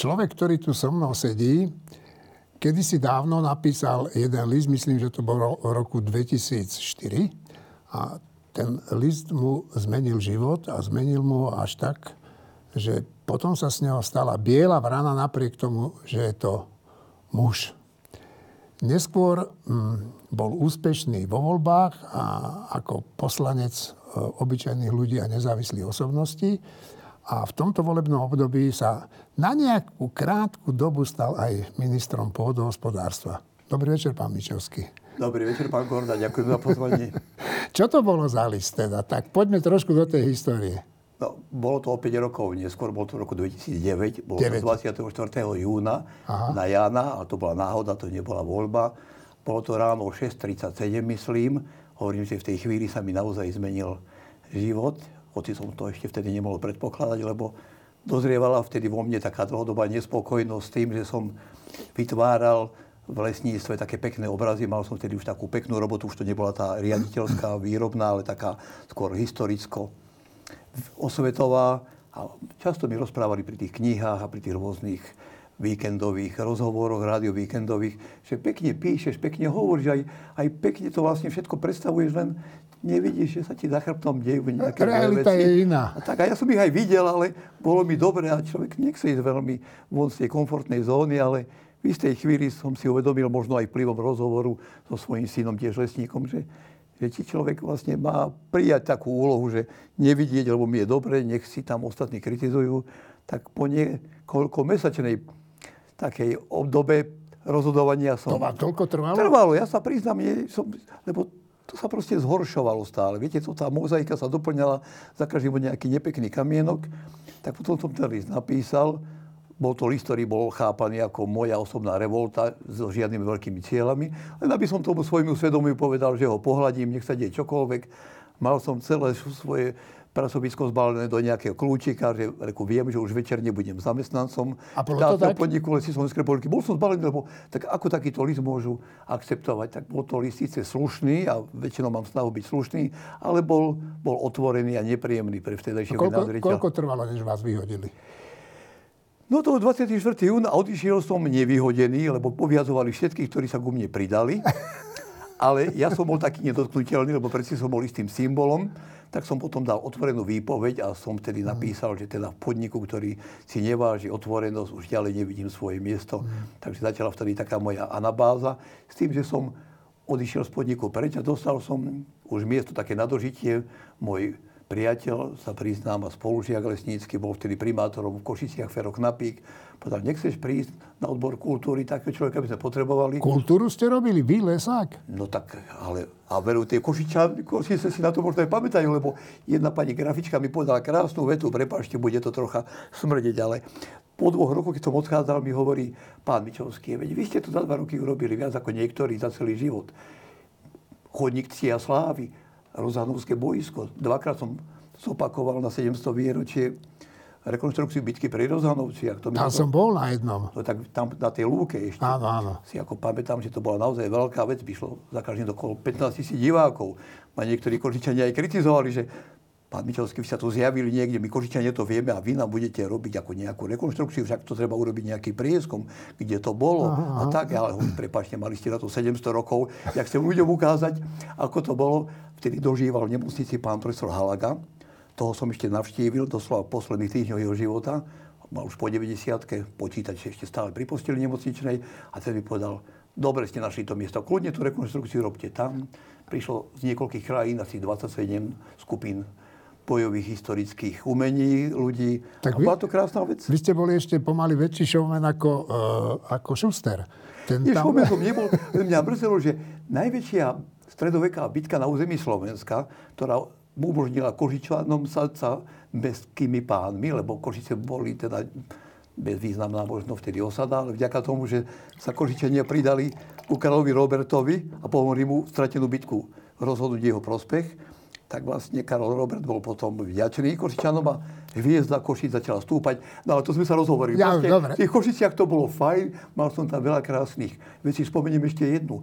človek, ktorý tu so mnou sedí, kedysi dávno napísal jeden list, myslím, že to bolo v roku 2004. A ten list mu zmenil život a zmenil mu až tak, že potom sa z neho stala biela vrana napriek tomu, že je to muž. Neskôr hm, bol úspešný vo voľbách a ako poslanec e, obyčajných ľudí a nezávislých osobností. A v tomto volebnom období sa na nejakú krátku dobu stal aj ministrom pôdohospodárstva. Dobrý večer, pán Mičovský. Dobrý večer, pán Korda, ďakujem za pozvanie. Čo to bolo za list teda? Tak poďme trošku do tej histórie. No, bolo to o 5 rokov neskôr, bolo to v roku 2009, bolo 9. to 24. júna Aha. na Jana, ale to bola náhoda, to nebola voľba. Bolo to ráno o 6.37, myslím. Hovorím, že v tej chvíli sa mi naozaj zmenil život, hoci som to ešte vtedy nemohol predpokladať, lebo dozrievala vtedy vo mne taká dlhodobá nespokojnosť s tým, že som vytváral v lesníctve také pekné obrazy. Mal som vtedy už takú peknú robotu, už to nebola tá riaditeľská, výrobná, ale taká skôr historicko osvetová. A často mi rozprávali pri tých knihách a pri tých rôznych víkendových rozhovoroch, rádio víkendových, že pekne píšeš, pekne hovoríš, aj, aj pekne to vlastne všetko predstavuješ, len nevidíš, že sa ti za chrbtom dejú nejaké Realita veci. je iná. A tak a ja som ich aj videl, ale bolo mi dobre a človek nechce ísť veľmi von z tej komfortnej zóny, ale v istej chvíli som si uvedomil, možno aj vplyvom rozhovoru so svojím synom, tiež lesníkom, že že či človek vlastne má prijať takú úlohu, že nevidieť, lebo mi je dobre, nech si tam ostatní kritizujú, tak po niekoľko mesačnej takej obdobe rozhodovania som... To vám toľko trvalo? Trvalo, ja sa priznám, nie, som, lebo to sa proste zhoršovalo stále. Viete, to, tá mozaika sa doplňala za každým nejaký nepekný kamienok, tak potom som ten list napísal, bol to list, ktorý bol chápaný ako moja osobná revolta so žiadnymi veľkými cieľami. Len aby som tomu svojmu svedomiu povedal, že ho pohľadím, nech sa deje čokoľvek. Mal som celé svoje pracovisko zbalené do nejakého kľúčika, že reku, viem, že už večer nebudem zamestnancom a bolo to tak? podniku Lesy Slovenskej republiky. Bol som zbalený, lebo tak ako takýto list môžu akceptovať? Tak bol to list síce slušný a väčšinou mám snahu byť slušný, ale bol, bol otvorený a nepríjemný pre vtedajšieho koľko, koľko trvalo, než vás vyhodili? No to 24. júna odišiel som nevyhodený, lebo poviazovali všetkých, ktorí sa ku mne pridali. Ale ja som bol taký nedotknutelný, lebo predsa som bol istým symbolom. Tak som potom dal otvorenú výpoveď a som tedy napísal, že teda v podniku, ktorý si neváži otvorenosť, už ďalej nevidím svoje miesto. Mm. Takže začala vtedy taká moja anabáza. S tým, že som odišiel z podniku preč a dostal som už miesto také nadožitie. Môj priateľ, sa priznám, a spolužiak lesnícky, bol vtedy primátorom v Košiciach, Ferok Napík. Povedal, nechceš prísť na odbor kultúry, takého človeka by sme potrebovali. Kultúru ste robili vy, lesák? No tak, ale a veru, tie Košiča, Košice si na to možno aj pamätajú, lebo jedna pani grafička mi povedala krásnu vetu, prepáčte, bude to trocha smrdeť, ale po dvoch rokoch, keď som odchádzal, mi hovorí pán Mičovský, veď vy ste to za dva roky urobili viac ako niektorí za celý život. Chodník Cia Slávy, Rozhanovské boisko. Dvakrát som zopakoval na 700 výročie rekonstrukciu bitky pri Rozhanovciach. To tam som bol na jednom. No, tak tam na tej lúke ešte. Áno, áno. Si ako pamätám, že to bola naozaj veľká vec. Vyšlo za každým okolo 15 tisíc divákov. A niektorí kožičania aj kritizovali, že pán Mičovský, vy sa tu zjavili niekde, my Košičania to vieme a vy nám budete robiť ako nejakú rekonštrukciu, však to treba urobiť nejaký prieskum, kde to bolo aha, a tak. Ale prepáčte, mali ste na to 700 rokov. Ja chcem ľuďom ukázať, ako to bolo. Vtedy dožíval v nemocnici pán profesor Halaga. Toho som ešte navštívil, doslova v posledných týždňoch jeho života. Mal už po 90 počítač ešte stále pri posteli nemocničnej a ten mi povedal, dobre ste našli to miesto, kľudne tú rekonstrukciu robte tam. Prišlo z niekoľkých krajín asi 27 skupín bojových historických umení ľudí. Tak a bola to krásna vec. Vy ste boli ešte pomaly väčší showman ako, uh, ako Schuster. Ten Nie, tam... showman som nebol. Mňa mrzelo, že najväčšia stredoveká bitka na území Slovenska, ktorá umožnila Kožičanom sa mestskými pánmi, lebo Košice boli teda bezvýznamná možno vtedy osada, ale vďaka tomu, že sa Košičania pridali ku kráľovi Robertovi a pomohli mu stratenú bitku rozhodnúť jeho prospech, tak vlastne Karol Robert bol potom vďačný Košičanom a hviezda Košic začala stúpať. No ale to sme sa rozhovorili. Ja, dobre. V tých Košiciach to bolo fajn, mal som tam veľa krásnych vecí. Spomeniem ešte jednu.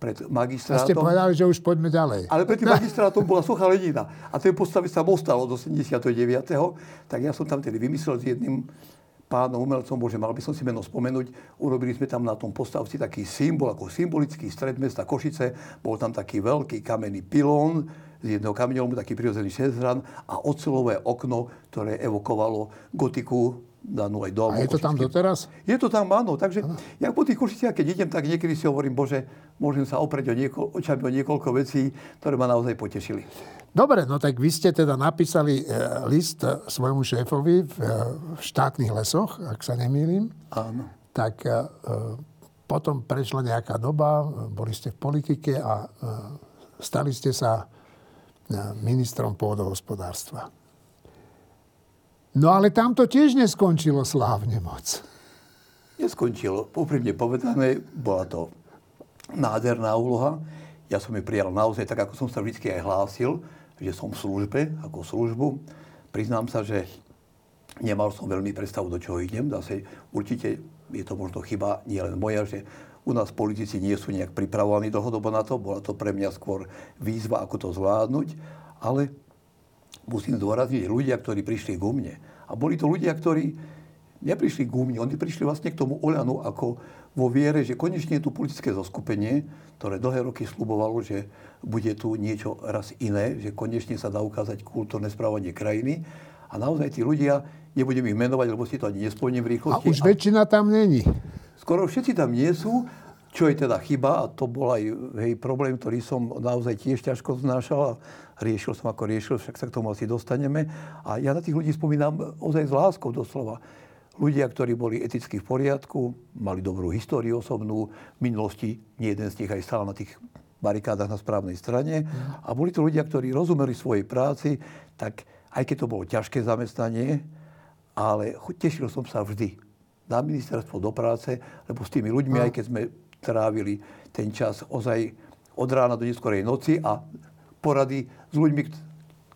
Pred magistrátom... A ste povedali, že už poďme ďalej. Ale pred tým magistrátom bola socha Lenina. A ten postaviť sa mostal od 89. Tak ja som tam tedy vymyslel s jedným pánom umelcom, bože, mal by som si meno spomenúť, urobili sme tam na tom postavci taký symbol, ako symbolický stred mesta Košice. Bol tam taký veľký kamenný pilón, z jedného kameňomu taký prirodzený šesťhran a ocelové okno, ktoré evokovalo gotiku danú aj dom. A je to tam doteraz? Je to tam, áno. Takže ano. ja po tých Košiciach, keď idem, tak niekedy si hovorím, bože, môžem sa oprieť o nieko- očami o niekoľko vecí, ktoré ma naozaj potešili. Dobre, no tak vy ste teda napísali e, list e, svojmu šéfovi v, e, v štátnych lesoch, ak sa nemýlim. Áno. Tak potom prešla nejaká doba, boli ste v politike a stali ste sa ministrom pôdohospodárstva. No ale tam to tiež neskončilo slávne moc. Neskončilo. Úprimne povedané, bola to nádherná úloha. Ja som ju prijal naozaj tak, ako som sa vždy aj hlásil, že som v službe, ako službu. Priznám sa, že nemal som veľmi predstavu, do čoho idem. Zase určite je to možno chyba nielen moja, že u nás politici nie sú nejak pripravovaní dlhodobo na to. Bola to pre mňa skôr výzva, ako to zvládnuť. Ale musím zdôrazniť, ľudia, ktorí prišli ku mne. A boli to ľudia, ktorí neprišli ku mne, oni prišli vlastne k tomu Oľanu ako vo viere, že konečne je tu politické zoskupenie, ktoré dlhé roky slubovalo, že bude tu niečo raz iné, že konečne sa dá ukázať kultúrne správanie krajiny. A naozaj tí ľudia, nebudem ich menovať, lebo si to ani nespomnem v rýchlosti. A už väčšina tam není. Skoro všetci tam nie sú, čo je teda chyba, a to bol aj hej, problém, ktorý som naozaj tiež ťažko znášal a riešil som ako riešil, však sa k tomu asi dostaneme. A ja na tých ľudí spomínam ozaj s láskou doslova. Ľudia, ktorí boli eticky v poriadku, mali dobrú históriu osobnú, v minulosti nie jeden z nich aj stál na tých barikádach na správnej strane. A boli to ľudia, ktorí rozumeli svojej práci, tak aj keď to bolo ťažké zamestnanie, ale tešil som sa vždy na ministerstvo do práce, lebo s tými ľuďmi, aj keď sme trávili ten čas ozaj od rána do neskorej noci a porady s ľuďmi,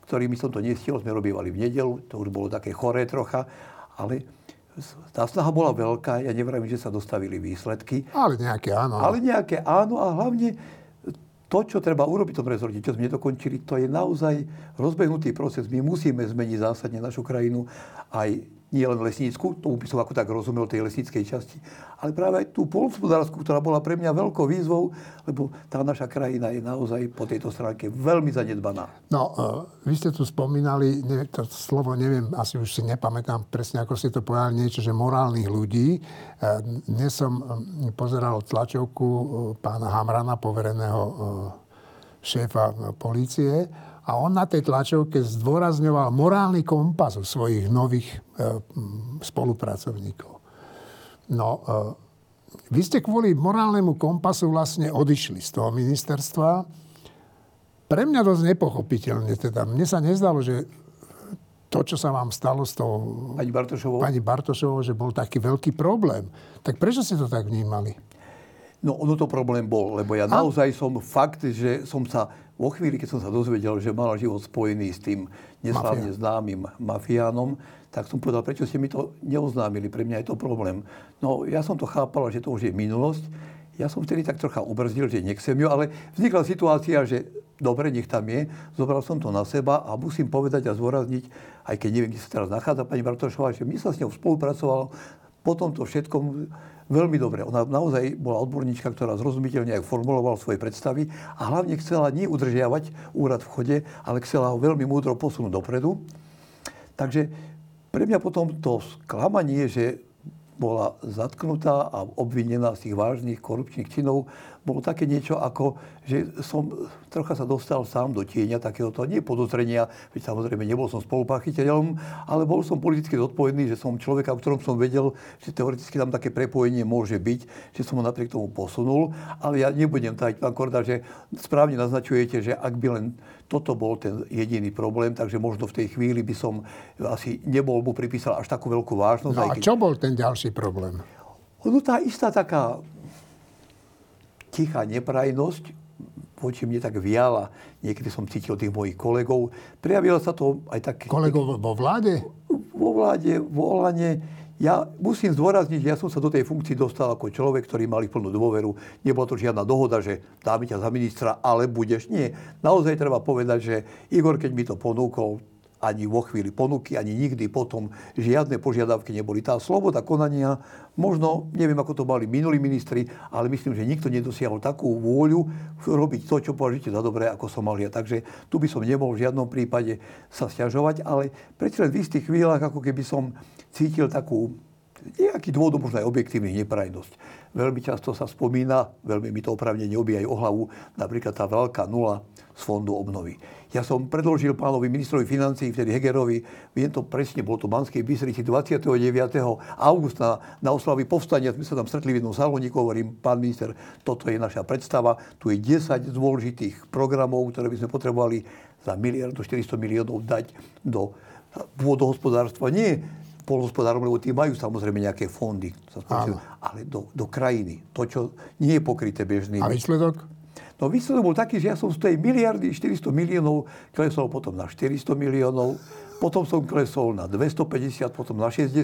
ktorými som to nestihol, sme robívali v nedelu, to už bolo také choré trocha, ale tá snaha bola veľká, ja neviem, že sa dostavili výsledky. Ale nejaké áno. Ale nejaké áno a hlavne to, čo treba urobiť v tom rezorte, čo sme nedokončili, to je naozaj rozbehnutý proces. My musíme zmeniť zásadne našu krajinu aj nie len lesnícku, tomu by som ako tak rozumel tej lesníckej časti, ale práve aj tú polnospodárskú, ktorá bola pre mňa veľkou výzvou, lebo tá naša krajina je naozaj po tejto stránke veľmi zanedbaná. No, uh, vy ste tu spomínali, ne, to slovo neviem, asi už si nepamätám presne, ako ste to povedali, niečo, že morálnych ľudí. Uh, dnes som uh, pozeral tlačovku pána Hamrana, povereného šéfa polície a on na tej tlačovke zdôrazňoval morálny kompas u svojich nových e, spolupracovníkov. No, e, vy ste kvôli morálnemu kompasu vlastne odišli z toho ministerstva. Pre mňa dosť nepochopiteľne. Teda mne sa nezdalo, že to, čo sa vám stalo s tou pani Bartošovou. pani Bartošovou, že bol taký veľký problém. Tak prečo ste to tak vnímali? No ono to problém bol, lebo ja a? naozaj som fakt, že som sa vo chvíli, keď som sa dozvedel, že mal život spojený s tým neslávne známym mafiánom, tak som povedal, prečo ste mi to neoznámili, pre mňa je to problém. No ja som to chápal, že to už je minulosť. Ja som vtedy tak trocha ubrzdil, že nechcem ju, ale vznikla situácia, že dobre, nech tam je. Zobral som to na seba a musím povedať a zvorazniť, aj keď neviem, kde sa teraz nachádza pani Bartošová, že my sa s ňou spolupracovalo po tomto všetkom veľmi dobre. Ona naozaj bola odborníčka, ktorá zrozumiteľne formulovala svoje predstavy a hlavne chcela nie udržiavať úrad v chode, ale chcela ho veľmi múdro posunúť dopredu. Takže pre mňa potom to sklamanie, že bola zatknutá a obvinená z tých vážnych korupčných činov, bolo také niečo ako, že som trocha sa dostal sám do tieňa takéhoto, nie podozrenia, veď samozrejme nebol som spolupáchiteľom, ale bol som politicky zodpovedný, že som človeka, o ktorom som vedel, že teoreticky tam také prepojenie môže byť, že som ho napriek tomu posunul, ale ja nebudem tajť, pán Korda, že správne naznačujete, že ak by len toto bol ten jediný problém, takže možno v tej chvíli by som asi nebol mu pripísal až takú veľkú vážnosť. No a keď... čo bol ten ďalší problém? No tá istá taká tichá neprajnosť voči mne tak viala. Niekedy som cítil tých mojich kolegov. Prejavilo sa to aj tak... Kolegov vo vláde? Vo vláde, vo Olane. Ja musím zdôrazniť, ja som sa do tej funkcii dostal ako človek, ktorý mali plnú dôveru. Nebola to žiadna dohoda, že dáme ťa za ministra, ale budeš. Nie. Naozaj treba povedať, že Igor, keď mi to ponúkol, ani vo chvíli ponuky, ani nikdy potom žiadne požiadavky neboli. Tá sloboda konania, možno, neviem, ako to mali minulí ministri, ale myslím, že nikto nedosiahol takú vôľu robiť to, čo považujete za dobré, ako som mal ja. Takže tu by som nebol v žiadnom prípade sa stiažovať, ale predsa len v istých chvíľach, ako keby som cítil takú nejaký dôvod, možno aj objektívny neprajnosť. Veľmi často sa spomína, veľmi mi to opravne neobíja aj o hlavu, napríklad tá veľká nula z fondu obnovy. Ja som predložil pánovi ministrovi financí, vtedy Hegerovi, viem to presne, bolo to Banskej Bystrici 29. augusta na oslavy povstania, sme sa tam stretli v jednom salóniku, hovorím, pán minister, toto je naša predstava, tu je 10 dôležitých programov, ktoré by sme potrebovali za miliardu 400 miliónov dať do pôdohospodárstva. Nie polnohospodárom, lebo tí majú samozrejme nejaké fondy, ale do, do krajiny. To, čo nie je pokryté bežným. A výsledok? No výsledok bol taký, že ja som z tej miliardy 400 miliónov klesol potom na 400 miliónov, potom som klesol na 250, potom na 60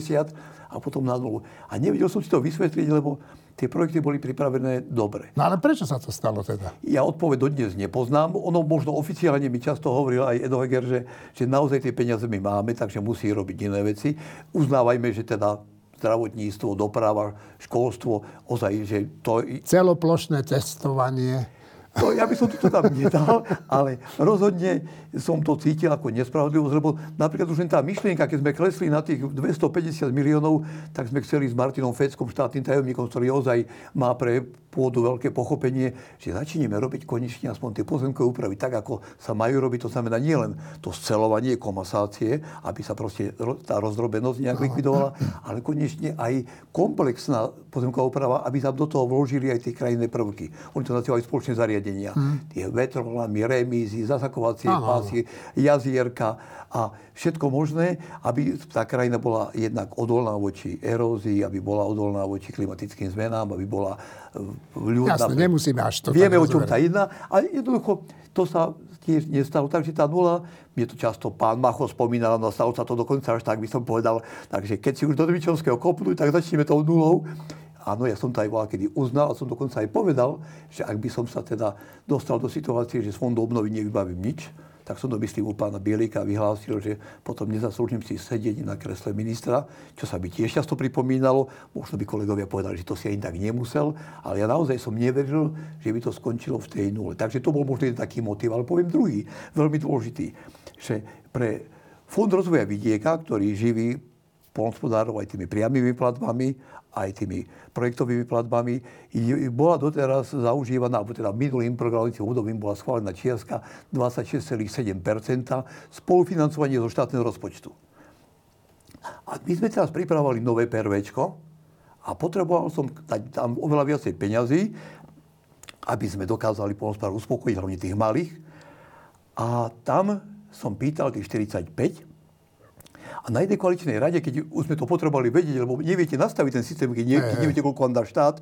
a potom na nulu. A nevedel som si to vysvetliť, lebo tie projekty boli pripravené dobre. No ale prečo sa to stalo teda? Ja odpoveď dodnes nepoznám. Ono možno oficiálne mi často hovoril aj Edo Heger, že, že naozaj tie peniaze my máme, takže musí robiť iné veci. Uznávajme, že teda zdravotníctvo, doprava, školstvo, ozaj, že to... Celoplošné testovanie to, ja by som to tam nedal, ale rozhodne som to cítil ako nespravodlivosť, lebo napríklad už len tá myšlienka, keď sme klesli na tých 250 miliónov, tak sme chceli s Martinom Feckom, štátnym tajomníkom, ktorý ozaj má pre pôdu veľké pochopenie, že začneme robiť konečne aspoň tie pozemkové úpravy tak, ako sa majú robiť. To znamená nielen to scelovanie, komasácie, aby sa proste tá rozdrobenosť nejak likvidovala, ale konečne aj komplexná pozemková úprava, aby sa do toho vložili aj tie krajinné prvky. Oni to nazývajú spoločné zariadenia. Hmm. Tie vetrolamy, remízy, zasakovacie pásy, jazierka a všetko možné, aby tá krajina bola jednak odolná voči erózii, aby bola odolná voči klimatickým zmenám, aby bola ľudná. Jasne, nemusíme až to Vieme, o čom tá jedna, ale jednoducho to sa tiež nestalo. Takže tá nula, mne to často pán Macho spomínal, no stalo sa to dokonca až tak by som povedal. Takže keď si už do Dvičovského kopnú, tak začneme tou nulou. Áno, ja som to aj volal, kedy uznal a som dokonca aj povedal, že ak by som sa teda dostal do situácie, že z fondu obnovy nevybavím nič, tak som to myslím u pána Bielika vyhlásil, že potom nezaslúžim si sedieť na kresle ministra, čo sa by tiež často pripomínalo. Možno by kolegovia povedali, že to si ani tak nemusel, ale ja naozaj som neveril, že by to skončilo v tej nule. Takže to bol možno jeden taký motiv. Ale poviem druhý, veľmi dôležitý, že pre Fond rozvoja vidieka, ktorý živí polnospodárov aj tými priamými platbami, aj tými projektovými platbami. Bola doteraz zaužívaná, alebo teda minulým programovacím obdobím bola schválená čiastka 26,7% spolufinancovanie zo štátneho rozpočtu. A my sme teraz pripravovali nové pervečko a potreboval som dať tam oveľa viacej peňazí, aby sme dokázali polnospodárov uspokojiť, hlavne tých malých. A tam som pýtal tých 45 a na jednej koaličnej rade, keď už sme to potrebovali vedieť, lebo neviete nastaviť ten systém, keď, ne, keď neviete, koľko vám dá štát,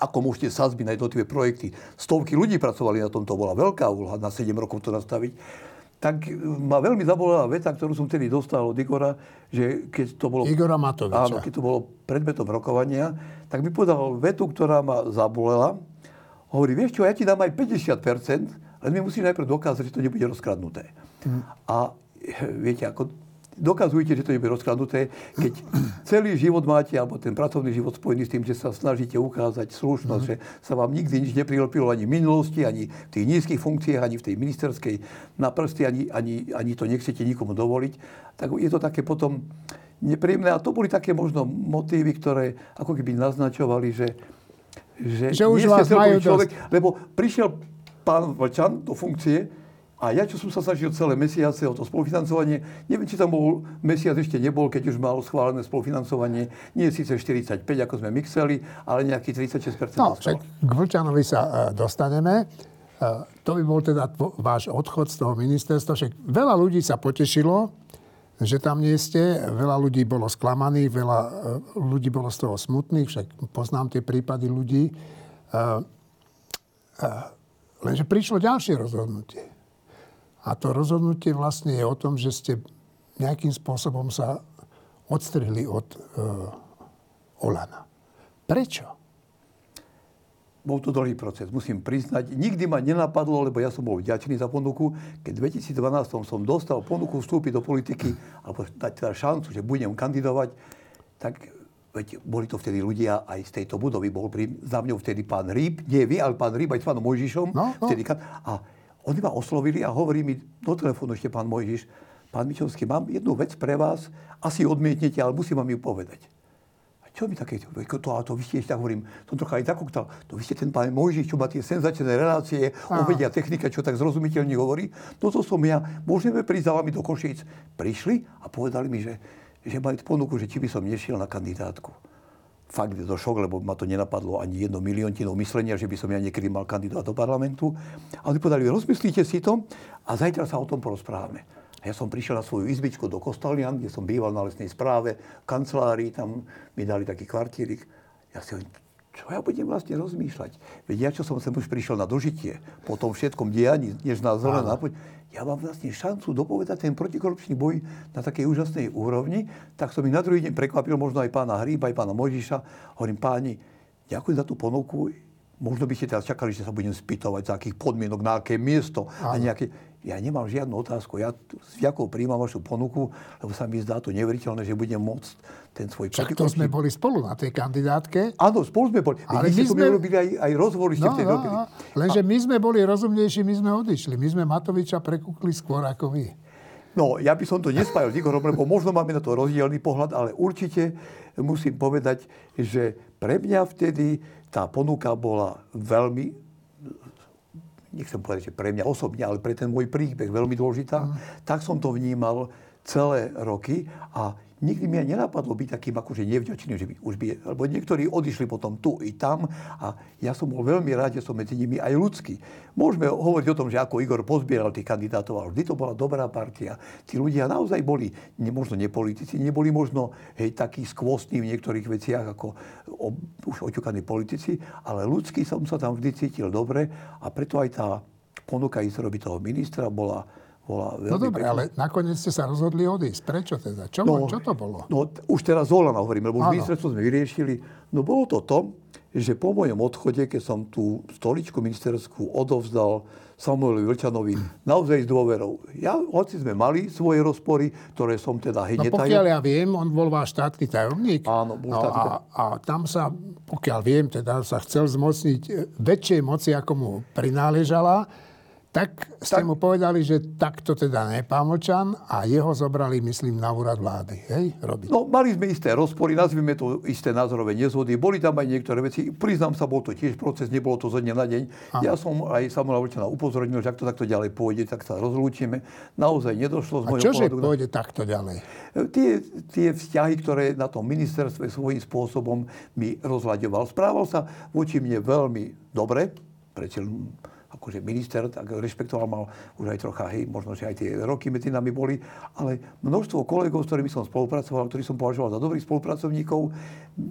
ako môžete sazby na jednotlivé projekty. Stovky ľudí pracovali na tom, to bola veľká úloha na 7 rokov to nastaviť. Tak ma veľmi zabolala veta, ktorú som vtedy dostal od Igora, že keď to bolo... Igora Matoviča. Áno, keď to bolo predmetom rokovania, tak mi povedal vetu, ktorá ma zabolela. Hovorí, vieš čo, ja ti dám aj 50%, ale mi musíš najprv dokázať, že to nebude rozkradnuté. Hmm. A viete, ako dokazujte, že to nebude rozkladnuté, keď celý život máte, alebo ten pracovný život spojený s tým, že sa snažíte ukázať slušnosť, mm-hmm. že sa vám nikdy nič neprilopilo ani v minulosti, ani v tých nízkych funkciách, ani v tej ministerskej na prsty, ani, ani, ani to nechcete nikomu dovoliť, tak je to také potom nepríjemné. A to boli také možno motívy, ktoré ako keby naznačovali, že, že, že už vás majú človek, dosť. lebo prišiel pán Vlčan do funkcie, a ja, čo som sa snažil celé mesiace o to spolufinancovanie, neviem, či tam bol mesiac ešte nebol, keď už mal schválené spolufinancovanie. Nie je síce 45, ako sme my chceli, ale nejaký 36%. No, však k Vlčanovi sa uh, dostaneme. Uh, to by bol teda tvo, váš odchod z toho ministerstva. Však veľa ľudí sa potešilo, že tam nie ste. Veľa ľudí bolo sklamaných, veľa uh, ľudí bolo z toho smutných, však poznám tie prípady ľudí. Lenže prišlo ďalšie rozhodnutie. A to rozhodnutie vlastne je o tom, že ste nejakým spôsobom sa odstrihli od uh, Olana. Prečo? bol to dlhý proces, musím priznať. Nikdy ma nenapadlo, lebo ja som bol vďačný za ponuku. Keď v 2012 som dostal ponuku vstúpiť do politiky, alebo dať teda šancu, že budem kandidovať, tak veď boli to vtedy ľudia aj z tejto budovy. Bol pri, za mňou vtedy pán Rýb, nie vy, ale pán Rýb aj s pánom Mojžišom. No, no. Vtedy, a oni ma oslovili a hovorí mi do telefónu ešte pán Mojžiš, pán Mičovský, mám jednu vec pre vás, asi odmietnete, ale musím vám ju povedať. Čo mi také, to, to vy ste tak hovorím, som trocha aj zakoktal, to vy ste ten pán Mojžiš, čo má tie senzačné relácie, uvedia technika, čo tak zrozumiteľne hovorí, no to som ja, môžeme prísť za vami do Košíc. Prišli a povedali mi, že, že mali ponuku, že či by som nešiel na kandidátku. Fakt je to šok, lebo ma to nenapadlo ani jedno miliontinou myslenia, že by som ja niekedy mal kandidát do parlamentu. Ale povedali, rozmyslíte si to a zajtra sa o tom porozprávame. A ja som prišiel na svoju izbičku do Kostalian, kde som býval na lesnej správe, v kancelárii, tam mi dali taký kvartírik. Ja si hovorím, čo ja budem vlastne rozmýšľať? Veď ja, čo som sem už prišiel na dožitie, po tom všetkom dianí, než na zelená, ja mám vlastne šancu dopovedať ten protikorupčný boj na takej úžasnej úrovni, tak som mi na druhý deň prekvapil možno aj pána Hríba, aj pána Mojžiša. Hovorím, páni, ďakujem za tú ponuku, možno by ste teraz čakali, že sa budem spýtovať, za akých podmienok, na aké miesto a nejaké ja nemám žiadnu otázku. Ja s vďakou príjmam vašu ponuku, lebo sa mi zdá to neveriteľné, že budem môcť ten svoj Však to sme boli spolu na tej kandidátke. Áno, spolu sme boli. Ale my sme robili aj, aj rozhovor, ste no, no, no. Lenže my sme boli rozumnejší, my sme odišli. My sme Matoviča prekúkli skôr ako vy. No, ja by som to nespájal s Igorom, lebo možno máme na to rozdielný pohľad, ale určite musím povedať, že pre mňa vtedy tá ponuka bola veľmi nechcem povedať, že pre mňa osobne, ale pre ten môj príbeh veľmi dôležitá, mm. tak som to vnímal celé roky a nikdy mi nenapadlo byť takým akože nevďačným, že by už by, lebo niektorí odišli potom tu i tam a ja som bol veľmi rád, že som medzi nimi aj ľudský. Môžeme hovoriť o tom, že ako Igor pozbieral tých kandidátov, ale vždy to bola dobrá partia. Tí ľudia naozaj boli, ne, možno nepolitici, neboli možno hej, takí skvostní v niektorých veciach ako o, už oťukaní politici, ale ľudský som sa tam vždy cítil dobre a preto aj tá ponuka ísť robiť toho ministra bola, bola no veľmi... No dobre, ale nakoniec ste sa rozhodli odísť. Prečo teda? Čo, no, čo to bolo? No, už teraz Zolana hovorím, lebo už ministerstvo sme vyriešili. No bolo to to, že po mojom odchode, keď som tú stoličku ministerskú odovzdal Samuelovi Vlčanovi naozaj s dôverou. Ja, hoci sme mali svoje rozpory, ktoré som teda hneď... No pokiaľ ja viem, on bol váš štátny tajomník. Áno, bol no, a, a tam sa, pokiaľ viem, teda sa chcel zmocniť väčšej moci, ako mu prináležala tak ste tak, mu povedali, že takto teda nepámočan a jeho zobrali, myslím, na úrad vlády. Hej, robiť. No, mali sme isté rozpory, nazvime to isté názorové nezhody. Boli tam aj niektoré veci. Priznám sa, bol to tiež proces, nebolo to zo dňa na deň. Aha. Ja som aj Samuela Vlčana upozornil, že ak to takto ďalej pôjde, tak sa rozlúčime. Naozaj nedošlo z môjho čože pohľadu... pôjde takto ďalej? Tie, tie vzťahy, ktoré na tom ministerstve svojím spôsobom mi rozhľadoval. Správal sa voči mne veľmi dobre, prečo akože minister, tak rešpektoval mal už aj trocha, hej, možno, že aj tie roky medzi nami boli, ale množstvo kolegov, s ktorými som spolupracoval, ktorých som považoval za dobrých spolupracovníkov,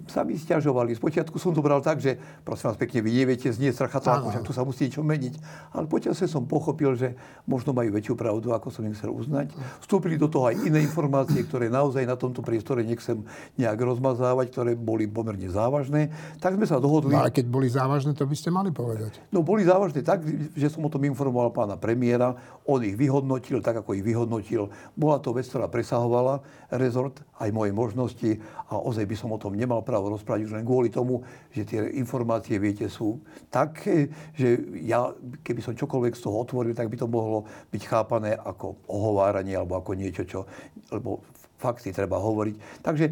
sa mi stiažovali. Spočiatku som to bral tak, že prosím vás pekne, vy neviete znieť strachatláku, však tu sa musí niečo meniť. Ale počasie som pochopil, že možno majú väčšiu pravdu, ako som im chcel uznať. Vstúpili do toho aj iné informácie, ktoré naozaj na tomto priestore nechcem nejak rozmazávať, ktoré boli pomerne závažné. Tak sme sa dohodli. No ale keď boli závažné, to by ste mali povedať. No boli závažné tak, že som o tom informoval pána premiéra, on ich vyhodnotil tak, ako ich vyhodnotil. Bola to vec, ktorá presahovala rezort, aj moje možnosti a ozaj by som o tom nemal právo rozprávať už len kvôli tomu, že tie informácie, viete, sú také, že ja, keby som čokoľvek z toho otvoril, tak by to mohlo byť chápané ako ohováranie alebo ako niečo, čo, lebo fakty treba hovoriť. Takže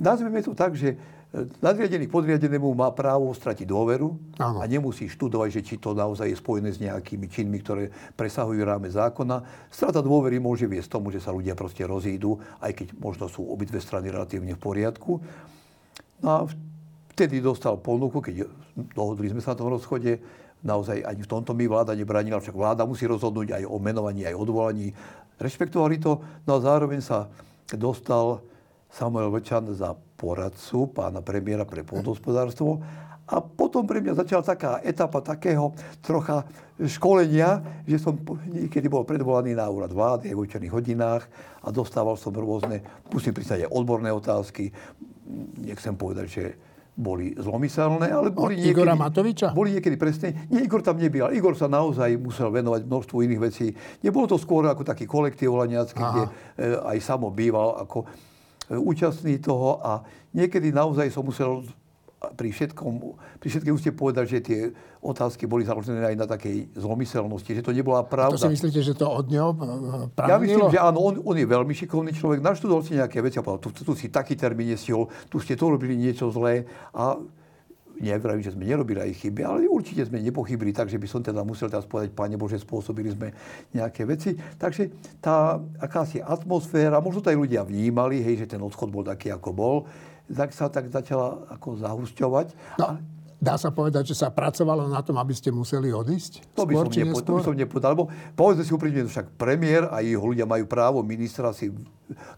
nazveme to tak, že nadriadený podriadenému má právo stratiť dôveru Áno. a nemusí študovať, že či to naozaj je spojené s nejakými činmi, ktoré presahujú ráme zákona. Strata dôvery môže viesť tomu, že sa ľudia proste rozídu, aj keď možno sú obidve strany relatívne v poriadku. No a vtedy dostal ponuku, keď dohodli sme sa na tom rozchode, naozaj ani v tomto mi vláda nebranila, však vláda musí rozhodnúť aj o menovaní, aj o odvolaní. Rešpektovali to, no a zároveň sa dostal Samuel Vlčan za poradcu pána premiéra pre pôdohospodárstvo. A potom pre mňa začala taká etapa takého trocha školenia, že som niekedy bol predvolaný na úrad vlády aj v učených hodinách a dostával som rôzne, musím priznať aj odborné otázky. Nechcem povedať, že boli zlomyselné, ale boli niekedy... Igora Matoviča? Boli niekedy presne. Nie, Igor tam nebyl. Igor sa naozaj musel venovať množstvu iných vecí. Nebolo to skôr ako taký kolektív Laniacký, kde e, aj samo býval ako e, účastný toho a niekedy naozaj som musel pri všetkom, pri všetkej úste povedať, že tie otázky boli založené aj na takej zlomyselnosti, že to nebola pravda. A to si myslíte, že to od neho pramenilo? Ja myslím, že áno, on, on je veľmi šikovný človek, naštudoval si nejaké veci a povedal, tu, tu, tu si taký termín nestihol, tu ste to robili niečo zlé a nevravím, že sme nerobili aj chyby, ale určite sme nepochybili, takže by som teda musel teraz povedať, Pane Bože, spôsobili sme nejaké veci. Takže tá akási atmosféra, možno to aj ľudia vnímali, hej, že ten odchod bol taký, ako bol, tak sa tak začala ako zahusťovať. No. Dá sa povedať, že sa pracovalo na tom, aby ste museli odísť? To by, som, nepo, to by som nepovedal. Lebo povedzme si úprimne, však premiér a jeho ľudia majú právo ministra si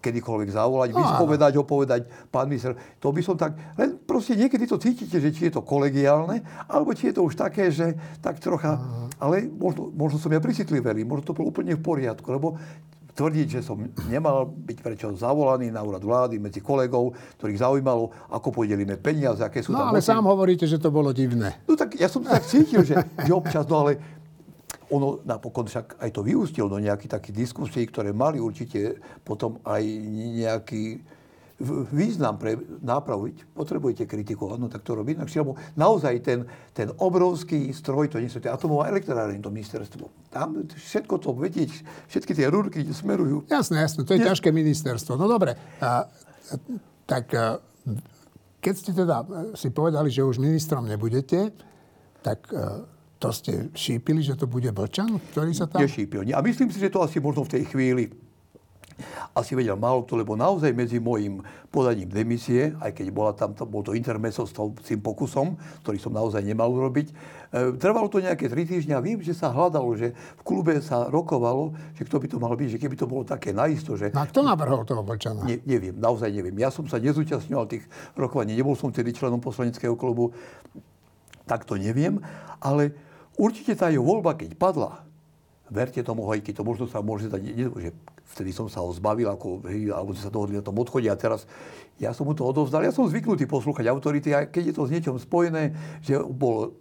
kedykoľvek zavolať, no, vyspovedať ho, povedať, pán minister, to by som tak... Len proste niekedy to cítite, že či je to kolegiálne, alebo či je to už také, že tak trocha... Aha. Ale možno, možno som ja prisitlivelý, možno to bolo úplne v poriadku, lebo tvrdiť, že som nemal byť prečo zavolaný na úrad vlády medzi kolegov, ktorých zaujímalo, ako podelíme peniaze, aké sú no, tam... No ale moci. sám hovoríte, že to bolo divné. No tak ja som to tak cítil, že, že občas, no ale ono napokon však aj to vyústilo do nejakých takých diskusí, ktoré mali určite potom aj nejaký význam pre nápravu. Potrebujete kritikovať, no tak to robí inakšie. Lebo naozaj ten, ten obrovský stroj, to nie sú tie atomová elektráreň, to ministerstvo. Tam všetko to vedieť, všetky tie rúrky smerujú. Jasné, jasné, to je ťažké ministerstvo. No dobre, a, tak a, keď ste teda si povedali, že už ministrom nebudete, tak a, to ste šípili, že to bude Vlčan, ktorý sa tam... Nešípil. A myslím si, že to asi možno v tej chvíli asi vedel málo kto, lebo naozaj medzi môjim podaním demisie, aj keď bola tam, to, bol to intermeso s tým pokusom, ktorý som naozaj nemal urobiť, e, trvalo to nejaké tri týždňa. Vím, že sa hľadalo, že v klube sa rokovalo, že kto by to mal byť, že keby to bolo také naisto, že... No a kto navrhol toho Vlčana? Ne, neviem, naozaj neviem. Ja som sa nezúčastňoval tých rokovaní, nebol som tedy členom poslaneckého klubu, tak to neviem, ale určite tá jeho voľba, keď padla, verte tomu, keď to možno sa môže zdať, že vtedy som sa ho zbavil, ako, hej, alebo sa dohodli na tom odchode a teraz ja som mu to odovzdal. Ja som zvyknutý poslúchať autority a keď je to s niečom spojené, že bol,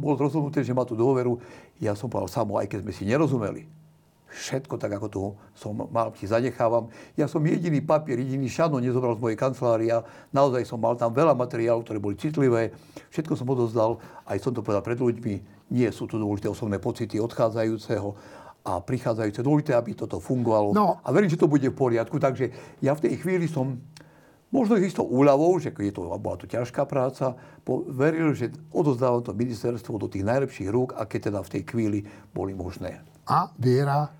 bol rozhodnuté, že má tú dôveru, ja som povedal samo, aj keď sme si nerozumeli. Všetko tak, ako tu som mal, ti zanechávam. Ja som jediný papier, jediný šano nezobral z mojej kancelária. Naozaj som mal tam veľa materiálov, ktoré boli citlivé. Všetko som odozdal, aj som to povedal pred ľuďmi. Nie sú tu dôležité osobné pocity odchádzajúceho a prichádzajúce. Dôležité, aby toto fungovalo. No. A verím, že to bude v poriadku. Takže ja v tej chvíli som možno s istou úľavou, že je to, bola to ťažká práca, veril, že odozdávam to ministerstvo do tých najlepších rúk, aké teda v tej chvíli boli možné. A viera?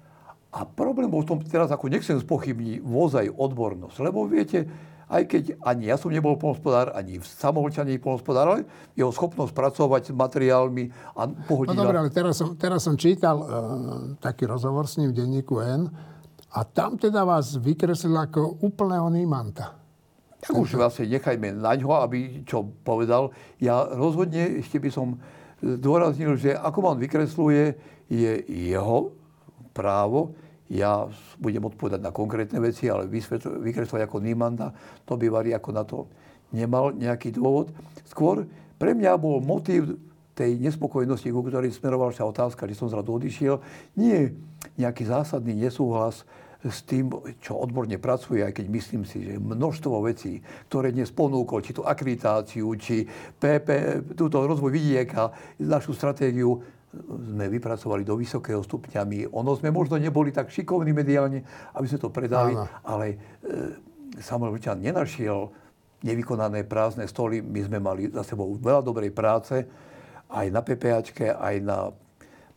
A problém bol v tom, teraz ako nechcem spochybniť vozaj odbornosť, lebo viete, aj keď ani ja som nebol polnospodár, ani samovolčan nie polnospodár, ale jeho schopnosť pracovať s materiálmi a pohodiť... No dobre, ale teraz som, teraz som čítal uh, taký rozhovor s ním v denníku N a tam teda vás vykreslil ako úplného nímanta. Tak už vlastne nechajme na ňo, aby čo povedal. Ja rozhodne ešte by som zdôraznil, že ako ma on vykresluje, je jeho právo, ja budem odpovedať na konkrétne veci, ale vykreslovať ako Nímanda, to by Vari ako na to nemal nejaký dôvod. Skôr pre mňa bol motív tej nespokojnosti, ku ktorej smerovala sa otázka, že som zradu odišiel, nie nejaký zásadný nesúhlas s tým, čo odborne pracuje, aj keď myslím si, že množstvo vecí, ktoré dnes ponúkol, či tú akreditáciu, či PP, túto rozvoj vidieka, našu stratégiu, sme vypracovali do vysokého stupňa. ono sme možno neboli tak šikovní mediálne, aby sme to predali, Áno. ale e, Samuel Vlčan nenašiel nevykonané prázdne stoly. My sme mali za sebou veľa dobrej práce, aj na PPAčke, aj na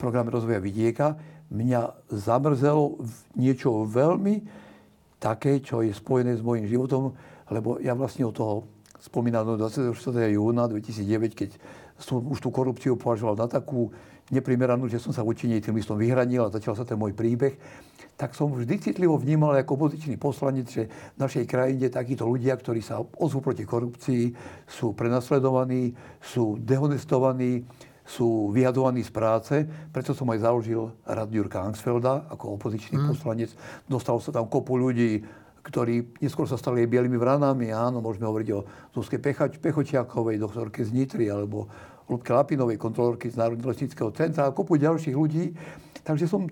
programe rozvoja vidieka. Mňa zamrzelo niečo veľmi také, čo je spojené s mojim životom, lebo ja vlastne od toho spomínam 24. júna 2009, keď som už tú korupciu považoval na takú neprimeranú, že som sa voči nej tým listom vyhranil a začal sa ten môj príbeh, tak som vždy citlivo vnímal ako opozičný poslanec, že v našej krajine takíto ľudia, ktorí sa ozvú proti korupcii, sú prenasledovaní, sú dehonestovaní, sú vyhadovaní z práce. Preto som aj založil rad Jurka Angsfelda ako opozičný mm. poslanec. Dostalo sa tam kopu ľudí ktorí neskôr sa stali aj bielými vranami. Áno, môžeme hovoriť o Zuzke Pechočiakovej, doktorke z Nitry, alebo Lubke Lapinovej, kontrolorky z Národného lesnického centra a kopu ďalších ľudí. Takže som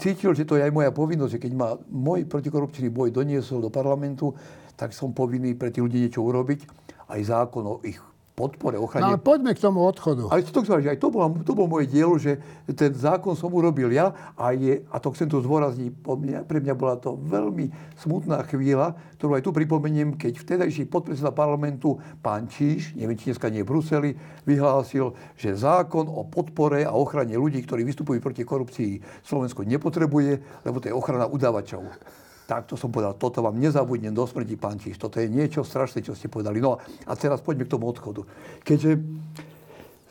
cítil, že to je aj moja povinnosť, že keď ma môj protikorupčný boj doniesol do parlamentu, tak som povinný pre tých ľudí niečo urobiť. Aj zákon o ich podpore, ochrane. No ale poďme k tomu odchodu. Ale to, aj to, bolo, to bol moje dielo, že ten zákon som urobil ja a, je, a to chcem tu zdôrazniť, pre mňa bola to veľmi smutná chvíľa, ktorú aj tu pripomeniem, keď vtedajší podpredseda parlamentu, pán Číš, neviem, či dneska nie v Bruseli, vyhlásil, že zákon o podpore a ochrane ľudí, ktorí vystupujú proti korupcii, Slovensko nepotrebuje, lebo to je ochrana udávačov tak to som povedal, toto vám nezabudnem do smrti, pán Číš. Toto je niečo strašné, čo ste povedali. No a teraz poďme k tomu odchodu. Keďže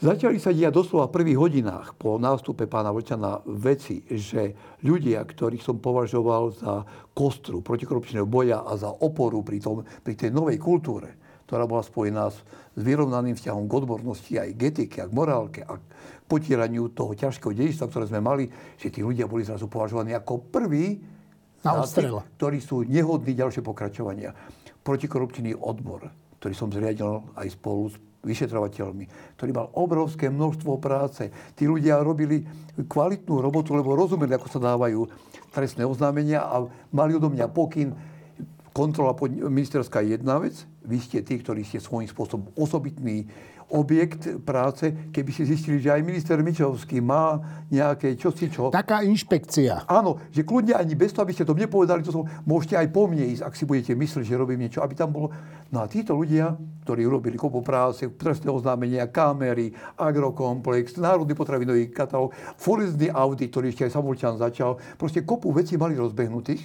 začali sa diať doslova v prvých hodinách po nástupe pána Vlčana veci, že ľudia, ktorých som považoval za kostru protikorupčného boja a za oporu pri, tom, pri tej novej kultúre, ktorá bola spojená s, s vyrovnaným vzťahom k odbornosti, aj k etike, a k morálke a k potieraniu toho ťažkého dedičstva, ktoré sme mali, že tí ľudia boli zrazu považovaní ako prví na odstrel. ktorí sú nehodní ďalšie pokračovania. Protikorupčný odbor, ktorý som zriadil aj spolu s vyšetrovateľmi, ktorý mal obrovské množstvo práce. Tí ľudia robili kvalitnú robotu, lebo rozumeli, ako sa dávajú trestné oznámenia a mali odo mňa pokyn. Kontrola ministerská je jedna vec. Vy ste tí, ktorí ste svojím spôsobom osobitní objekt práce, keby si zistili, že aj minister Mičovský má nejaké čosi čo. Taká inšpekcia. Áno, že kľudne ani bez toho, aby ste to nepovedali, to som, môžete aj po mne ísť, ak si budete myslieť, že robím niečo, aby tam bolo. No a títo ľudia, ktorí urobili kopu práce, trestné oznámenia, kamery, agrokomplex, národný potravinový katalóg, forenzný audit, ktorý ešte aj Savolčan začal, proste kopu vecí mali rozbehnutých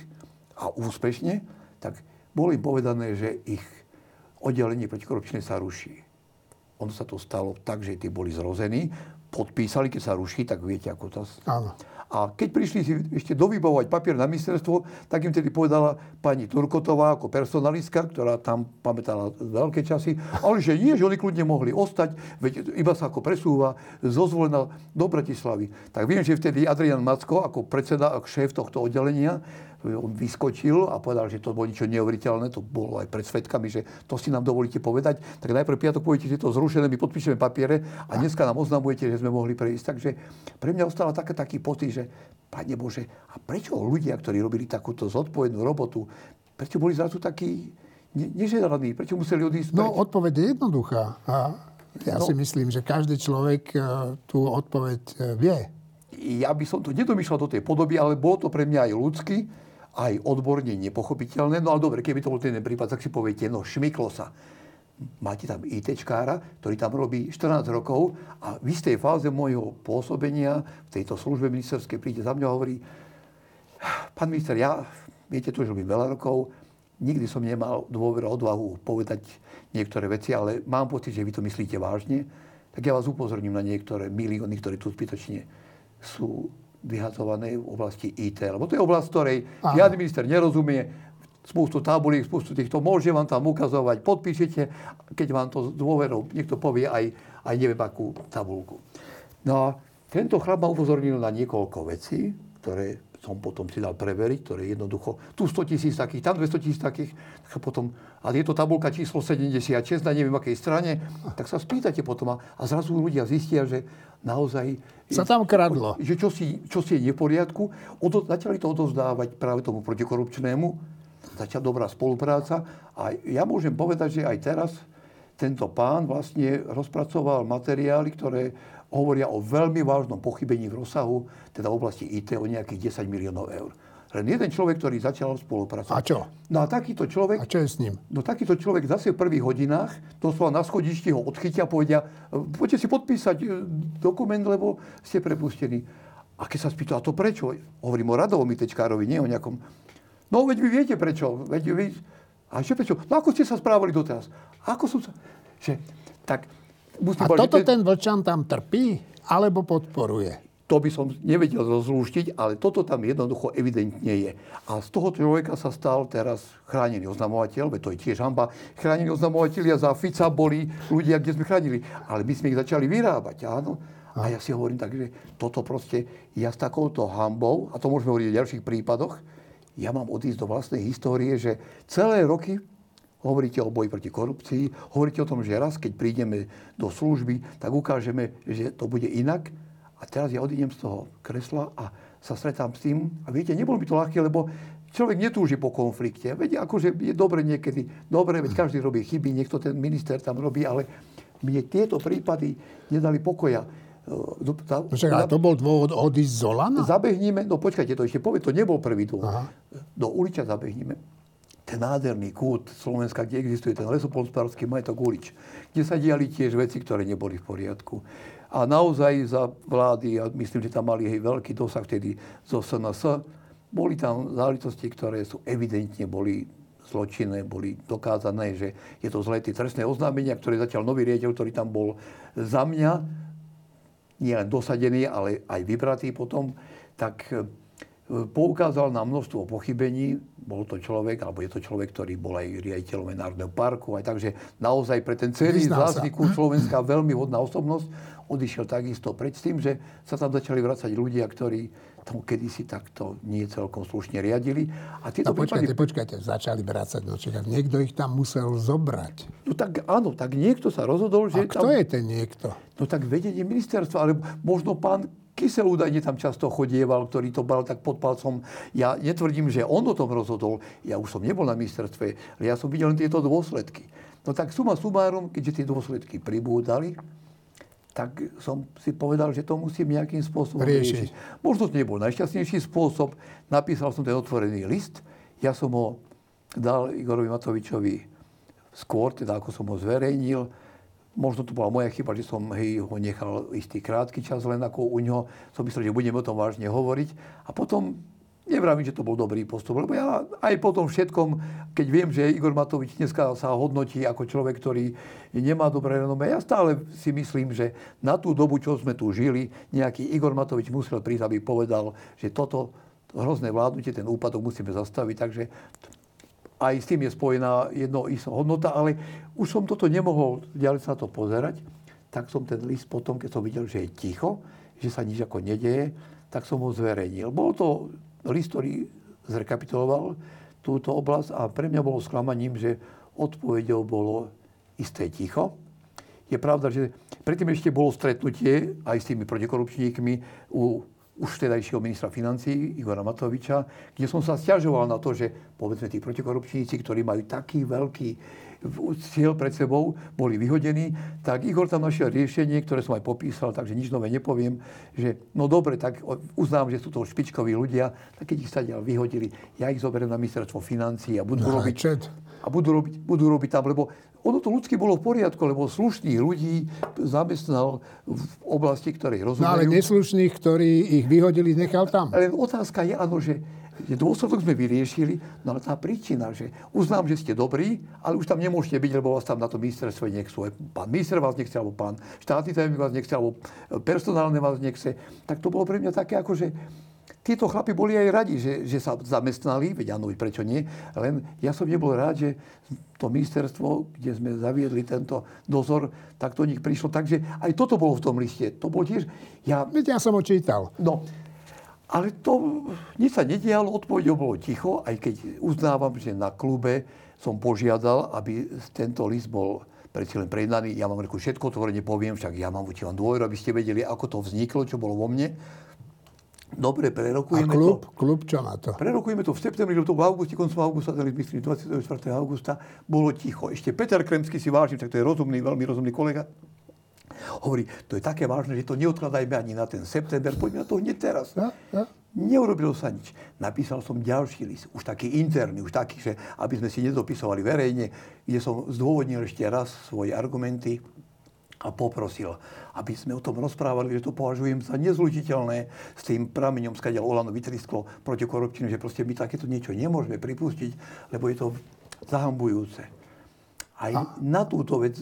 a úspešne, tak bolo im povedané, že ich oddelenie protikorupčné sa ruší. Ono sa to stalo tak, že tí boli zrození, podpísali, keď sa ruší, tak viete, ako to... Áno. A keď prišli si ešte dovybovať papier na ministerstvo, tak im tedy povedala pani Turkotová ako personalistka, ktorá tam pamätala veľké časy, ale že nie, že oni kľudne mohli ostať, veď iba sa ako presúva zo zvolená do Bratislavy. Tak viem, že vtedy Adrian Macko ako predseda, ako šéf tohto oddelenia on vyskočil a povedal, že to bolo niečo neuveriteľné, to bolo aj pred svetkami, že to si nám dovolíte povedať, tak najprv piatok poviete, že to zrušené, my podpíšeme papiere a dneska nám oznamujete, že sme mohli prejsť. Takže pre mňa ostala taká, taký pocit, že Pane Bože, a prečo ľudia, ktorí robili takúto zodpovednú robotu, prečo boli zrazu takí neželaní, prečo museli odísť? No, odpoveď je jednoduchá. A ja no, si myslím, že každý človek e, tú odpoveď e, vie. Ja by som to nedomýšľal do tej podoby, ale bolo to pre mňa aj ľudský aj odborne nepochopiteľné. No ale dobre, keby to bol ten prípad, tak si poviete, no šmyklo sa. Máte tam ITčkára, ktorý tam robí 14 rokov a v istej fáze môjho pôsobenia v tejto službe ministerskej príde za mňa a hovorí, pán minister, ja, viete, tu už robím veľa rokov, nikdy som nemal dôveru, odvahu povedať niektoré veci, ale mám pocit, že vy to myslíte vážne, tak ja vás upozorním na niektoré milióny, ktoré tu zbytočne sú vyhazované v oblasti IT. Lebo to je oblasť, ktorej Aha. žiadny minister nerozumie, spustu tabuliek, spustu týchto, môže vám tam ukazovať, podpíšete, keď vám to s dôverou niekto povie aj, aj neviem akú tabulku. No a tento chlap ma upozornil na niekoľko vecí, ktoré som potom si dal preveriť, ktoré jednoducho, tu 100 tisíc takých, tam 200 tisíc takých, tak potom, a je to tabulka číslo 76 na neviem akej strane, tak sa spýtate potom a, a zrazu ľudia zistia, že naozaj... Sa tam kradlo. Že čo si, čo si je v poriadku. Odo, začali to odozdávať práve tomu protikorupčnému. Začala dobrá spolupráca. A ja môžem povedať, že aj teraz tento pán vlastne rozpracoval materiály, ktoré hovoria o veľmi vážnom pochybení v rozsahu, teda v oblasti IT o nejakých 10 miliónov eur. Len jeden človek, ktorý začal spolupracovať. A čo? No a takýto človek... A čo je s ním? No takýto človek zase v prvých hodinách, doslova na schodišti ho odchytia a povedia, poďte si podpísať e, dokument, lebo ste prepustení. A keď sa spýta, a to prečo? Hovorím o radovom ITčkárovi, nie o nejakom... No veď vy viete prečo. Veď vy... A čo prečo? No ako ste sa správali doteraz? Ako som sa... Že, tak a toto ten Vlčan tam trpí? Alebo podporuje? To by som nevedel rozlúštiť, ale toto tam jednoducho evidentne je. A z toho človeka sa stal teraz chránený oznamovateľ, veď to je tiež hamba. Chránení oznamovateľia za Fica boli ľudia, kde sme chránili. Ale my sme ich začali vyrábať, áno. A ja si hovorím tak, že toto proste, ja s takouto hambou, a to môžeme hovoriť o ďalších prípadoch, ja mám odísť do vlastnej histórie, že celé roky hovoríte o boji proti korupcii, hovoríte o tom, že raz, keď prídeme do služby, tak ukážeme, že to bude inak. A teraz ja odídem z toho kresla a sa stretám s tým. A viete, nebolo by to ľahké, lebo človek netúži po konflikte. Veď akože je dobre niekedy, dobre, veď každý robí chyby, niekto ten minister tam robí, ale mne tieto prípady nedali pokoja. No, ale to bol dôvod odísť z Zolana? Zabehníme, no počkajte, to ešte povie, to nebol prvý dôvod. Aha. Do uliča zabehníme. Ten nádherný kút Slovenska, kde existuje ten lesopolnospodársky majetok ulič, kde sa diali tiež veci, ktoré neboli v poriadku. A naozaj za vlády, a myslím, že tam mali hej, veľký dosah vtedy zo SNS, boli tam záležitosti, ktoré sú evidentne boli zločinné, boli dokázané, že je to zlé. Tie trestné oznámenia, ktoré začal nový riaditeľ, ktorý tam bol za mňa, nie len dosadený, ale aj vybratý potom, tak e, poukázal na množstvo pochybení. Bol to človek, alebo je to človek, ktorý bol aj riaditeľom Národného parku. Aj takže naozaj pre ten celý zvláštny Slovenska veľmi hodná osobnosť. Odišiel takisto pred tým, že sa tam začali vracať ľudia, ktorí tomu kedysi takto nie celkom slušne riadili. A tieto no počkajte, prípady... počkajte, začali vrácať. No čakať, niekto ich tam musel zobrať. No tak áno, tak niekto sa rozhodol, že... A kto tam... je ten niekto? No tak vedenie ministerstva, ale možno pán Kysel údajne tam často chodieval, ktorý to bral tak pod palcom. Ja netvrdím, že on o tom rozhodol. Ja už som nebol na ministerstve, ale ja som videl len tieto dôsledky. No tak suma sumárum, keďže tie dôsledky pribúdali, tak som si povedal, že to musím nejakým spôsobom riešiť. riešiť. Možno to nebol najšťastnejší spôsob. Napísal som ten otvorený list. Ja som ho dal Igorovi Matovičovi skôr, teda ako som ho zverejnil. Možno to bola moja chyba, že som hej, ho nechal istý krátky čas, len ako u ňoho som myslel, že budeme o tom vážne hovoriť. A potom Nevravím, že to bol dobrý postup, lebo ja aj po tom všetkom, keď viem, že Igor Matovič dneska sa hodnotí ako človek, ktorý nemá dobré renome, ja stále si myslím, že na tú dobu, čo sme tu žili, nejaký Igor Matovič musel prísť, aby povedal, že toto hrozné vládnutie, ten úpadok musíme zastaviť. Takže aj s tým je spojená jedno hodnota, ale už som toto nemohol ďalej sa na to pozerať, tak som ten list potom, keď som videl, že je ticho, že sa nič ako nedeje, tak som ho zverejnil. Bolo to list, ktorý zrekapituloval túto oblasť a pre mňa bolo sklamaním, že odpovedou bolo isté ticho. Je pravda, že predtým ešte bolo stretnutie aj s tými protikorupčníkmi u už vtedajšieho ministra financí Igora Matoviča, kde som sa stiažoval na to, že povedzme tí protikorupčníci, ktorí majú taký veľký cieľ pred sebou, boli vyhodení, tak Igor tam našiel riešenie, ktoré som aj popísal, takže nič nové nepoviem, že no dobre, tak uznám, že sú to špičkoví ľudia, tak keď ich sa vyhodili, ja ich zoberiem na ministerstvo financí a budú no, robiť... A budú robiť, budú robiť tam, lebo ono to ľudsky bolo v poriadku, lebo slušných ľudí zamestnal v oblasti, ktorej rozumejú. No ale neslušných, ktorí ich vyhodili, nechal tam. Len otázka je, áno, že dôsledok sme vyriešili, no ale tá príčina, že uznám, že ste dobrí, ale už tam nemôžete byť, lebo vás tam na to ministerstvo nechcú. Pán minister vás nechce, alebo pán štátny tajomník vás nechce, alebo personálne vás nechce. Tak to bolo pre mňa také, ako že títo chlapi boli aj radi, že, že sa zamestnali, veď áno, prečo nie, len ja som nebol rád, že to ministerstvo, kde sme zaviedli tento dozor, tak to nich prišlo. Takže aj toto bolo v tom liste. To bol tiež... Ja, veď ja som ho čítal. No, ale to nič sa nedialo, odpovedou bolo ticho, aj keď uznávam, že na klube som požiadal, aby tento list bol predsa len prejednaný. Ja vám reku, všetko otvorene poviem, však ja mám voči vám dôveru, aby ste vedeli, ako to vzniklo, čo bolo vo mne. Dobre, prerokujeme A klub, to. klub čo na to? Prerokujeme to v septembri, to v auguste, koncom augusta, teda myslím 24. augusta, bolo ticho. Ešte Peter Kremský si vážim, tak to je rozumný, veľmi rozumný kolega. Hovorí, to je také vážne, že to neodkladajme ani na ten september, poďme na to hneď teraz. Ja, ja. Neurobilo sa nič. Napísal som ďalší list, už taký interný, už taký, že aby sme si nedopisovali verejne, kde som zdôvodnil ešte raz svoje argumenty a poprosil, aby sme o tom rozprávali, že to považujem za nezlučiteľné s tým prameňom, skadiaľ Olano vytrisklo proti korupčinu, že proste my takéto niečo nemôžeme pripustiť, lebo je to zahambujúce. Aj a? na túto vec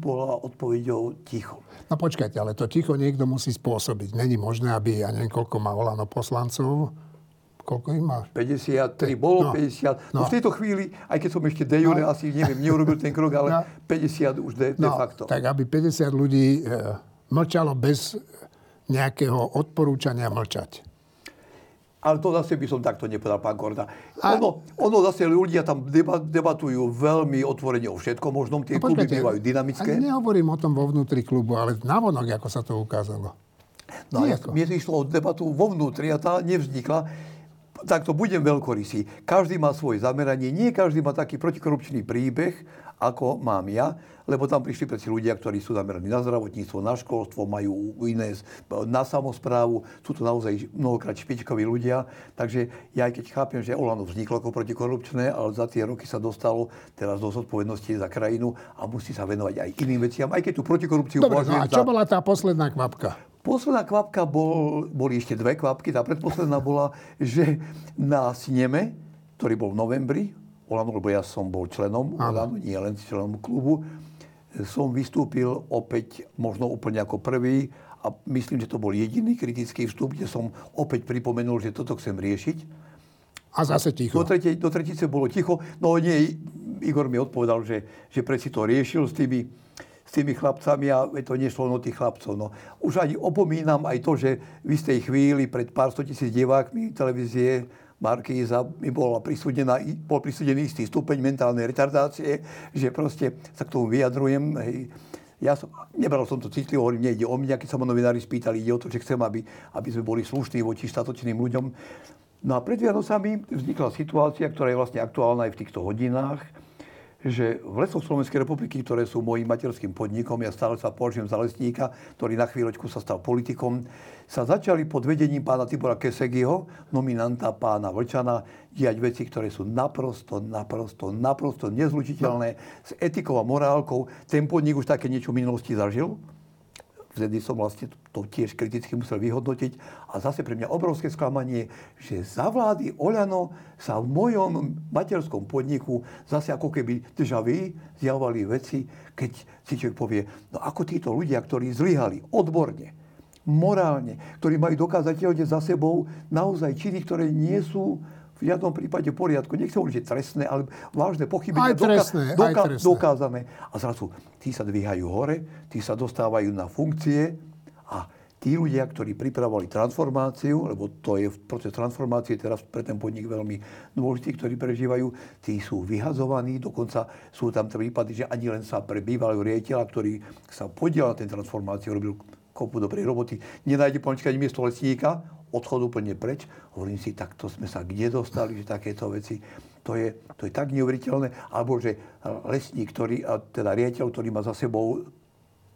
bola odpovedou ticho. No počkajte, ale to ticho niekto musí spôsobiť. Není možné, aby, ja neviem, koľko má Olano poslancov, koľko ich má? 53, bolo no, 50. No. no v tejto chvíli, aj keď som ešte de jure, no. asi neviem, neurobil ten krok, ale no. 50 už de, de no, facto. Tak aby 50 ľudí e, mlčalo bez nejakého odporúčania mlčať. Ale to zase by som takto nepovedal, pán Korda. A... Ono, ono zase ľudia tam debatujú veľmi otvorene o všetkom možnom. Tie no, kluby bývajú dynamické. Nehovorím o tom vo vnútri klubu, ale navonok, ako sa to ukázalo. No ja, mne išlo o debatu vo vnútri a tá nevznikla. Tak to budem veľkorysý. Každý má svoje zameranie. Nie každý má taký protikorupčný príbeh, ako mám ja lebo tam prišli predsi ľudia, ktorí sú zameraní na zdravotníctvo, na školstvo, majú iné na samozprávu, sú to naozaj mnohokrát špičkoví ľudia. Takže ja aj keď chápem, že Olano vzniklo ako protikorupčné, ale za tie roky sa dostalo teraz do zodpovednosti za krajinu a musí sa venovať aj iným veciam, aj keď tú protikorupciu Dobre, no a čo za... bola tá posledná kvapka? Posledná kvapka bol, boli ešte dve kvapky. Tá predposledná bola, že na sneme, ktorý bol v novembri, Olano, lebo ja som bol členom Olano, nie len členom klubu, som vystúpil opäť možno úplne ako prvý a myslím, že to bol jediný kritický vstup, kde som opäť pripomenul, že toto chcem riešiť. A zase ticho. Do, tretie, do tretice bolo ticho. No nie, Igor mi odpovedal, že, že preci to riešil s tými, s tými chlapcami a to nešlo o tých chlapcov. No. Už ani opomínam aj to, že v istej chvíli pred pár sto tisíc divákmi televízie Markíza mi bola prisúdená, bol prisúdený istý stupeň mentálnej retardácie, že proste sa k tomu vyjadrujem. Hej. Ja som, nebral som to citlivo, hovorím, nejde o mňa, keď sa ma novinári spýtali, ide o to, že chcem, aby, aby sme boli slušní voči statočným ľuďom. No a pred Vianocami vznikla situácia, ktorá je vlastne aktuálna aj v týchto hodinách, že v lesoch Slovenskej republiky, ktoré sú mojim materským podnikom, ja stále sa považujem za lesníka, ktorý na chvíľočku sa stal politikom, sa začali pod vedením pána Tibora Kesegiho, nominanta pána Vlčana, diať veci, ktoré sú naprosto, naprosto, naprosto nezlučiteľné s etikou a morálkou. Ten podnik už také niečo v minulosti zažil vtedy som vlastne to tiež kriticky musel vyhodnotiť. A zase pre mňa obrovské sklamanie, že za vlády Oľano sa v mojom materskom podniku zase ako keby deja vu zjavovali veci, keď si človek povie, no ako títo ľudia, ktorí zlyhali odborne, morálne, ktorí majú dokázateľne za sebou naozaj činy, ktoré nie sú v žiadnom prípade poriadku. Nechcem hovoriť, že trestné, ale vážne pochybenia doka- doka- trestné. dokázané. A zrazu tí sa dvíhajú hore, tí sa dostávajú na funkcie a tí ľudia, ktorí pripravovali transformáciu, lebo to je proces transformácie teraz pre ten podnik veľmi dôležitý, ktorí prežívajú, tí sú vyhazovaní, dokonca sú tam prípady, že ani len sa pre bývalého riaditeľa, ktorý sa podiel na tej transformácii, robil kopu dobrej roboty, nenájde pomôcť ani miesto lesníka, odchod úplne preč. Hovorím si, tak to sme sa kde dostali, že takéto veci, to je, to je tak neuveriteľné. Alebo že lesník, ktorý, teda riaditeľ, ktorý má za sebou,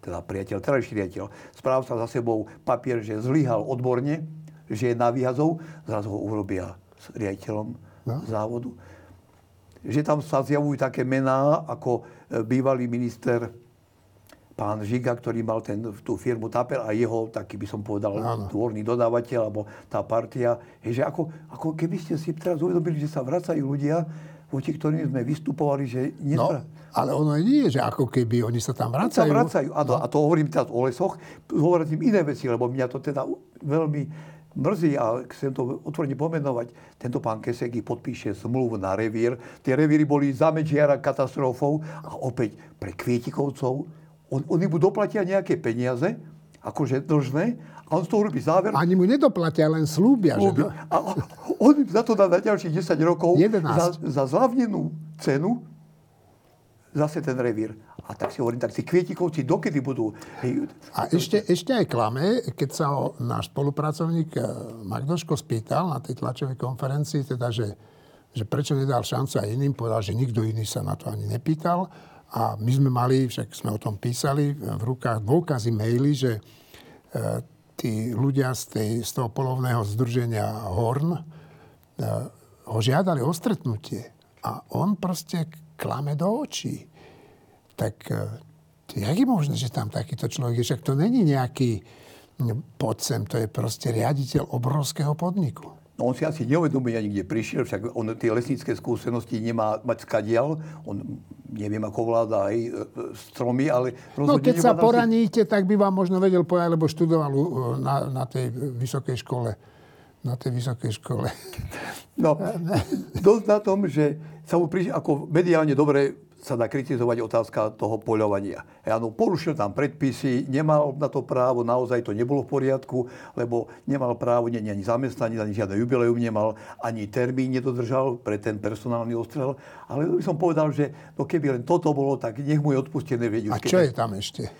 teda priateľ, terajší riaditeľ, správca za sebou papier, že zlyhal odborne, že je na výhazov, zrazu ho urobia s riaditeľom no. závodu. Že tam sa zjavujú také mená, ako e, bývalý minister pán Žiga, ktorý mal ten, tú firmu Tapel a jeho, taký by som povedal, Áno. dvorný dodávateľ, alebo tá partia. Je, že ako, ako keby ste si teraz uvedomili, že sa vracajú ľudia, voči ktorým sme vystupovali, že... Nespra... No, ale ono nie je, že ako keby oni sa tam vracajú. Sa vracajú, áno. No. A to hovorím teraz o lesoch. Hovorím iné veci, lebo mňa to teda veľmi mrzí a chcem to otvorene pomenovať. Tento pán Keseky podpíše zmluvu na revír. Tie revíry boli za Mečiara katastrofou a opäť pre Kvietikovcov on, oni mu doplatia nejaké peniaze, akože dlžné, a on z toho robí záver. Ani mu nedoplatia, len slúbia. Že... A on im za to dá na ďalších 10 rokov 11. za, za zľavnenú cenu zase ten revír. A tak si hovorím, tak si kvietikovci dokedy budú... Hej, a ešte, ešte aj klame, keď sa ho náš spolupracovník eh, Magdoško spýtal na tej tlačovej konferencii, teda, že, že prečo nedal šancu aj iným, povedal, že nikto iný sa na to ani nepýtal a my sme mali, však sme o tom písali, v rukách dôkazy maily, že e, tí ľudia z, tej, z toho polovného združenia Horn e, ho žiadali o stretnutie. A on proste klame do očí. Tak e, jak je možné, že tam takýto človek je? Však to není nejaký podsem, to je proste riaditeľ obrovského podniku. No on si asi neuvedomuje ani, kde prišiel, však on tie lesnícke skúsenosti nemá mať skadial. On neviem, ako vláda aj e, stromy, ale No keď sa poraníte, si... tak by vám možno vedel povedať, lebo študoval na, na tej vysokej škole. Na tej vysokej škole. No, dosť na tom, že sa mu prišiel, ako mediálne dobre sa dá kritizovať otázka toho poľovania. Áno, porušil tam predpisy, nemal na to právo, naozaj to nebolo v poriadku, lebo nemal právo nie, ani zamestnanie, ani žiadne jubileum nemal, ani termín nedodržal pre ten personálny ostrel. Ale by som povedal, že no keby len toto bolo, tak nech mu je odpustené. A čo je tam ešte?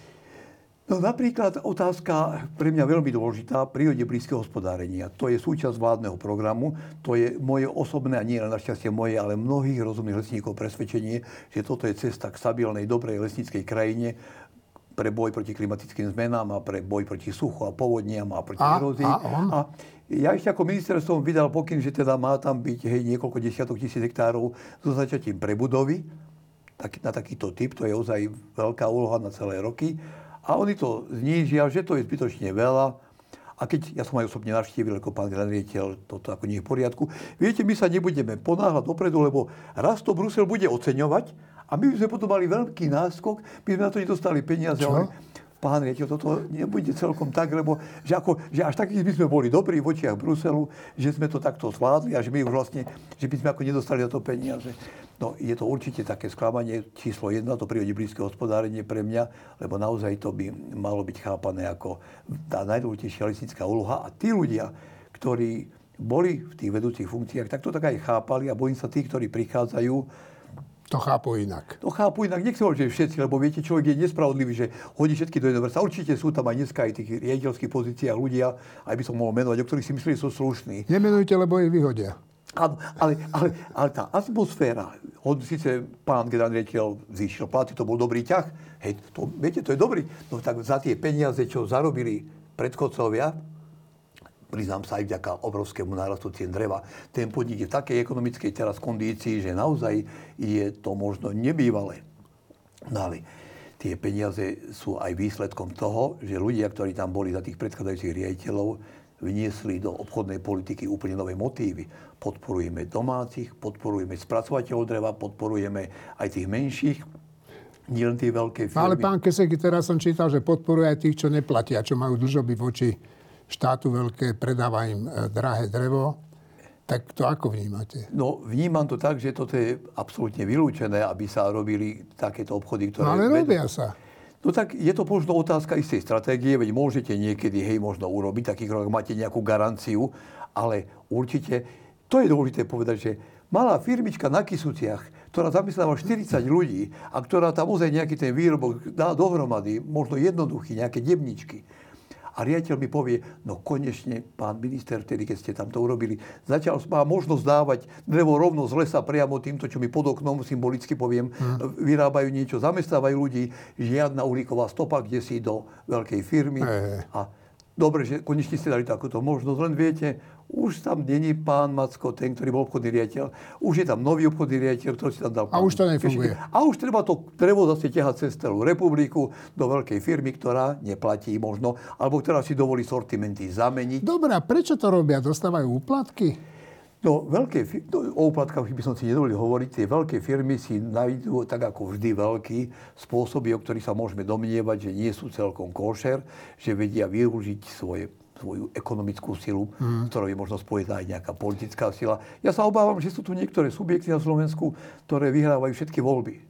No napríklad otázka pre mňa veľmi dôležitá, prírode blízkeho hospodárenia. To je súčasť vládneho programu, to je moje osobné, a nie len našťastie moje, ale mnohých rozumných lesníkov presvedčenie, že toto je cesta k stabilnej, dobrej lesníckej krajine, pre boj proti klimatickým zmenám a pre boj proti suchu a povodniam a proti erózii. A, a, ja ešte ako minister som vydal pokyn, že teda má tam byť hej, niekoľko desiatok tisíc hektárov so začatím prebudovy tak, na takýto typ. To je ozaj veľká úloha na celé roky. A oni to znížia, že to je zbytočne veľa. A keď, ja som aj osobne navštívil ako pán riaditeľ, toto ako nie je v poriadku. Viete, my sa nebudeme ponáhľať dopredu, lebo raz to Brusel bude oceňovať a my by sme potom mali veľký náskok, my sme na to nedostali peniaze. Čo? Pán riaditeľ, toto nebude celkom tak, lebo že, ako, že až takí by sme boli dobrí v očiach Bruselu, že sme to takto zvládli a že my vlastne, že by sme ako nedostali na to peniaze. No je to určite také sklamanie číslo jedna, to prírodí blízke hospodárenie pre mňa, lebo naozaj to by malo byť chápané ako tá najdôležitejšia lesnická úloha a tí ľudia, ktorí boli v tých vedúcich funkciách, tak to tak aj chápali a bojím sa tých, ktorí prichádzajú, to chápu inak. To chápu inak. Nech že všetci, lebo viete, človek je nespravodlivý, že hodí všetky do jedného Určite sú tam aj dneska aj tých riaditeľských pozíciách ľudia, aj by som mohol menovať, o ktorých si mysleli, sú slušní. Nemenujte, lebo ich vyhodia. Áno, ale, ale, ale tá atmosféra, on síce pán generálny riaditeľ zíšiel platy, to bol dobrý ťah, hej, to, viete, to je dobrý, no tak za tie peniaze, čo zarobili predchodcovia, priznám sa aj vďaka obrovskému nárastu cien dreva. Ten podnik je v takej ekonomickej teraz kondícii, že naozaj je to možno nebývalé. No ale tie peniaze sú aj výsledkom toho, že ľudia, ktorí tam boli za tých predchádzajúcich riaditeľov, vniesli do obchodnej politiky úplne nové motívy. Podporujeme domácich, podporujeme spracovateľov dreva, podporujeme aj tých menších, nielen tie veľké firmy. Ale pán Keseky, teraz som čítal, že podporuje aj tých, čo neplatia, čo majú dlžoby voči štátu veľké, predáva im e, drahé drevo. Tak to ako vnímate? No, vnímam to tak, že toto je absolútne vylúčené, aby sa robili takéto obchody, ktoré... No ale robia sa. No tak je to možno otázka istej stratégie, veď môžete niekedy, hej, možno urobiť taký krok, máte nejakú garanciu, ale určite, to je dôležité povedať, že malá firmička na Kisuciach, ktorá zamestnáva 40 ľudí a ktorá tam ozaj nejaký ten výrobok dá dohromady, možno jednoduchý, nejaké debničky, a riaditeľ mi povie, no konečne, pán minister, tedy keď ste tam to urobili, zatiaľ má možnosť dávať drevo rovno z lesa priamo týmto, čo mi pod oknom, symbolicky poviem, hmm. vyrábajú niečo, zamestnávajú ľudí, žiadna uhlíková stopa, kde si do veľkej firmy. Hey. A dobre, že konečne ste dali takúto možnosť, len viete, už tam není pán Macko, ten, ktorý bol obchodný riaditeľ. Už je tam nový obchodný riaditeľ, ktorý si tam dal... A už to nefunguje. A už treba to drevo zase ťahať cez celú republiku do veľkej firmy, ktorá neplatí možno, alebo ktorá si dovolí sortimenty zameniť. Dobre, a prečo to robia? Dostávajú úplatky? No, veľké, no, o úplatkách by som si nedovolil hovoriť. Tie veľké firmy si nájdú, tak ako vždy veľký, spôsoby, o ktorých sa môžeme domnievať, že nie sú celkom košer, že vedia využiť svoje svoju ekonomickú silu, mm. ktorou je možno spojená aj nejaká politická sila. Ja sa obávam, že sú tu niektoré subjekty na Slovensku, ktoré vyhrávajú všetky voľby.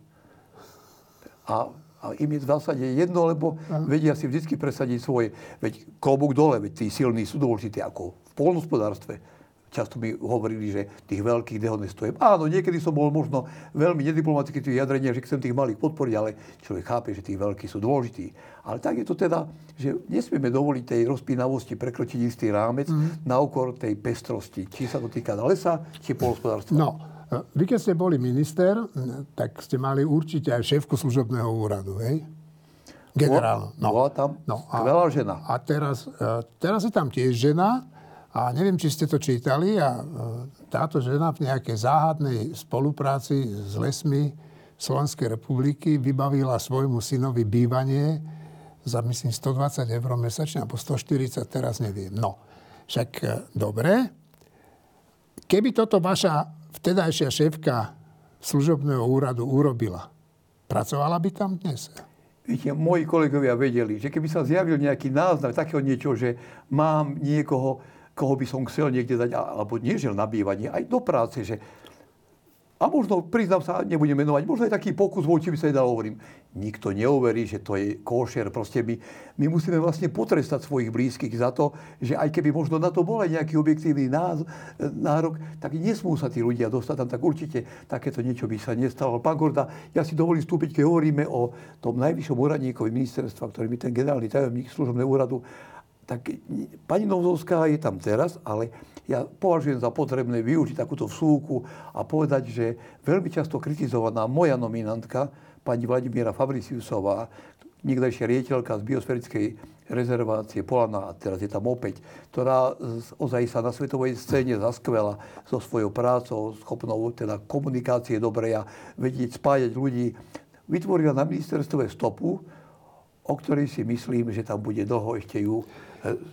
A, a im je v zásade jedno, lebo mm. vedia si vždy presadiť svoje. Veď klobúk dole, veď tí silní sú dôležití ako v polnospodárstve, často mi hovorili, že tých veľkých dehonestujem. Áno, niekedy som bol možno veľmi nediplomatický tých vyjadrenia, že chcem tých malých podporiť, ale človek chápe, že tí veľkí sú dôležití. Ale tak je to teda, že nesmieme dovoliť tej rozpínavosti prekročiť istý rámec mm. na okor tej pestrosti. Či sa to týka lesa, či polospodárstva. No, vy keď ste boli minister, tak ste mali určite aj šéfku služobného úradu, hej? Generálnu. No. Bola tam no, a, žena. A teraz, e, teraz je tam tiež žena, a neviem, či ste to čítali a e, táto žena v nejakej záhadnej spolupráci s lesmi Slovenskej republiky vybavila svojmu synovi bývanie za, myslím, 120 eur mesačne, alebo 140, teraz neviem. No, však e, dobre. Keby toto vaša vtedajšia šéfka služobného úradu urobila, pracovala by tam dnes? Viete, moji kolegovia vedeli, že keby sa zjavil nejaký náznak takého niečo, že mám niekoho, koho by som chcel niekde dať, alebo nie že na bývanie, aj do práce, že a možno, priznám sa, nebudem menovať, možno je taký pokus voči by sa aj dal hovorím. Nikto neuverí, že to je košer. Proste my, my musíme vlastne potrestať svojich blízkych za to, že aj keby možno na to bol aj nejaký objektívny nárok, tak nesmú sa tí ľudia dostať tam. Tak určite takéto niečo by sa nestalo. Pán Gorda, ja si dovolím vstúpiť, keď hovoríme o tom najvyššom úradníkovi ministerstva, ktorý je ten generálny tajomník služobného úradu, tak pani Novzovská je tam teraz, ale ja považujem za potrebné využiť takúto vsúku a povedať, že veľmi často kritizovaná moja nominantka, pani Vladimíra Fabriciusová, niekdajšia riediteľka z biosferickej rezervácie Polana, a teraz je tam opäť, ktorá ozaj sa na svetovej scéne zaskvela so svojou prácou, schopnou teda komunikácie dobrej a vedieť spájať ľudí, vytvorila na ministerstve stopu, o ktorej si myslím, že tam bude dlho ešte ju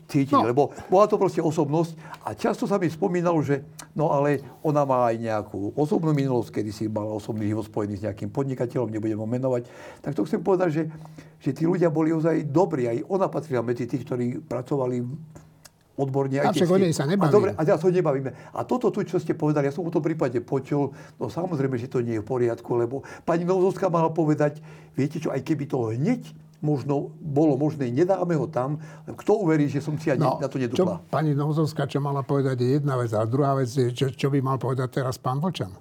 cítiť. No. Lebo bola to proste osobnosť a často sa mi spomínalo, že no ale ona má aj nejakú osobnú minulosť, kedy si mala osobný život spojený s nejakým podnikateľom, nebudem ho menovať. Tak to chcem povedať, že, že tí ľudia boli ozaj dobrí. Aj ona patrila medzi tých, ktorí pracovali odborne. A však o nej sa nebavíme. A, dobre, a ja sa nebavíme. A toto tu, čo ste povedali, ja som o tom prípade počul, no samozrejme, že to nie je v poriadku, lebo pani Novzovská mala povedať, viete čo, aj keby to hneď možno bolo možné, nedáme ho tam, kto uverí, že som si ani no, na to nedupla. Čo pani Novzovská, čo mala povedať, je jedna vec. A druhá vec je, čo, čo by mal povedať teraz pán Vlčan?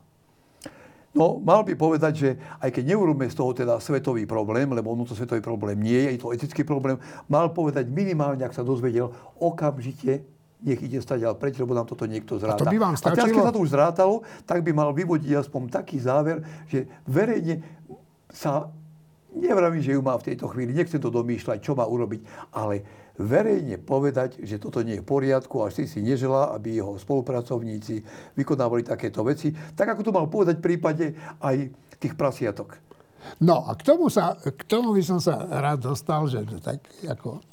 No, mal by povedať, že aj keď neurobíme z toho teda svetový problém, lebo ono to svetový problém nie je, je to etický problém, mal povedať minimálne, ak sa dozvedel, okamžite nech ide stať ale preč, lebo nám toto niekto zráta. A, to by vám stačilo? a teraz, keď sa to už zrátalo, tak by mal vyvodiť aspoň taký záver, že verejne sa Nevravím, že ju má v tejto chvíli, nechcem to domýšľať, čo má urobiť, ale verejne povedať, že toto nie je v poriadku a si si neželá, aby jeho spolupracovníci vykonávali takéto veci, tak ako to mal povedať v prípade aj tých prasiatok. No a k tomu, sa, k tomu by som sa rád dostal, že tak ako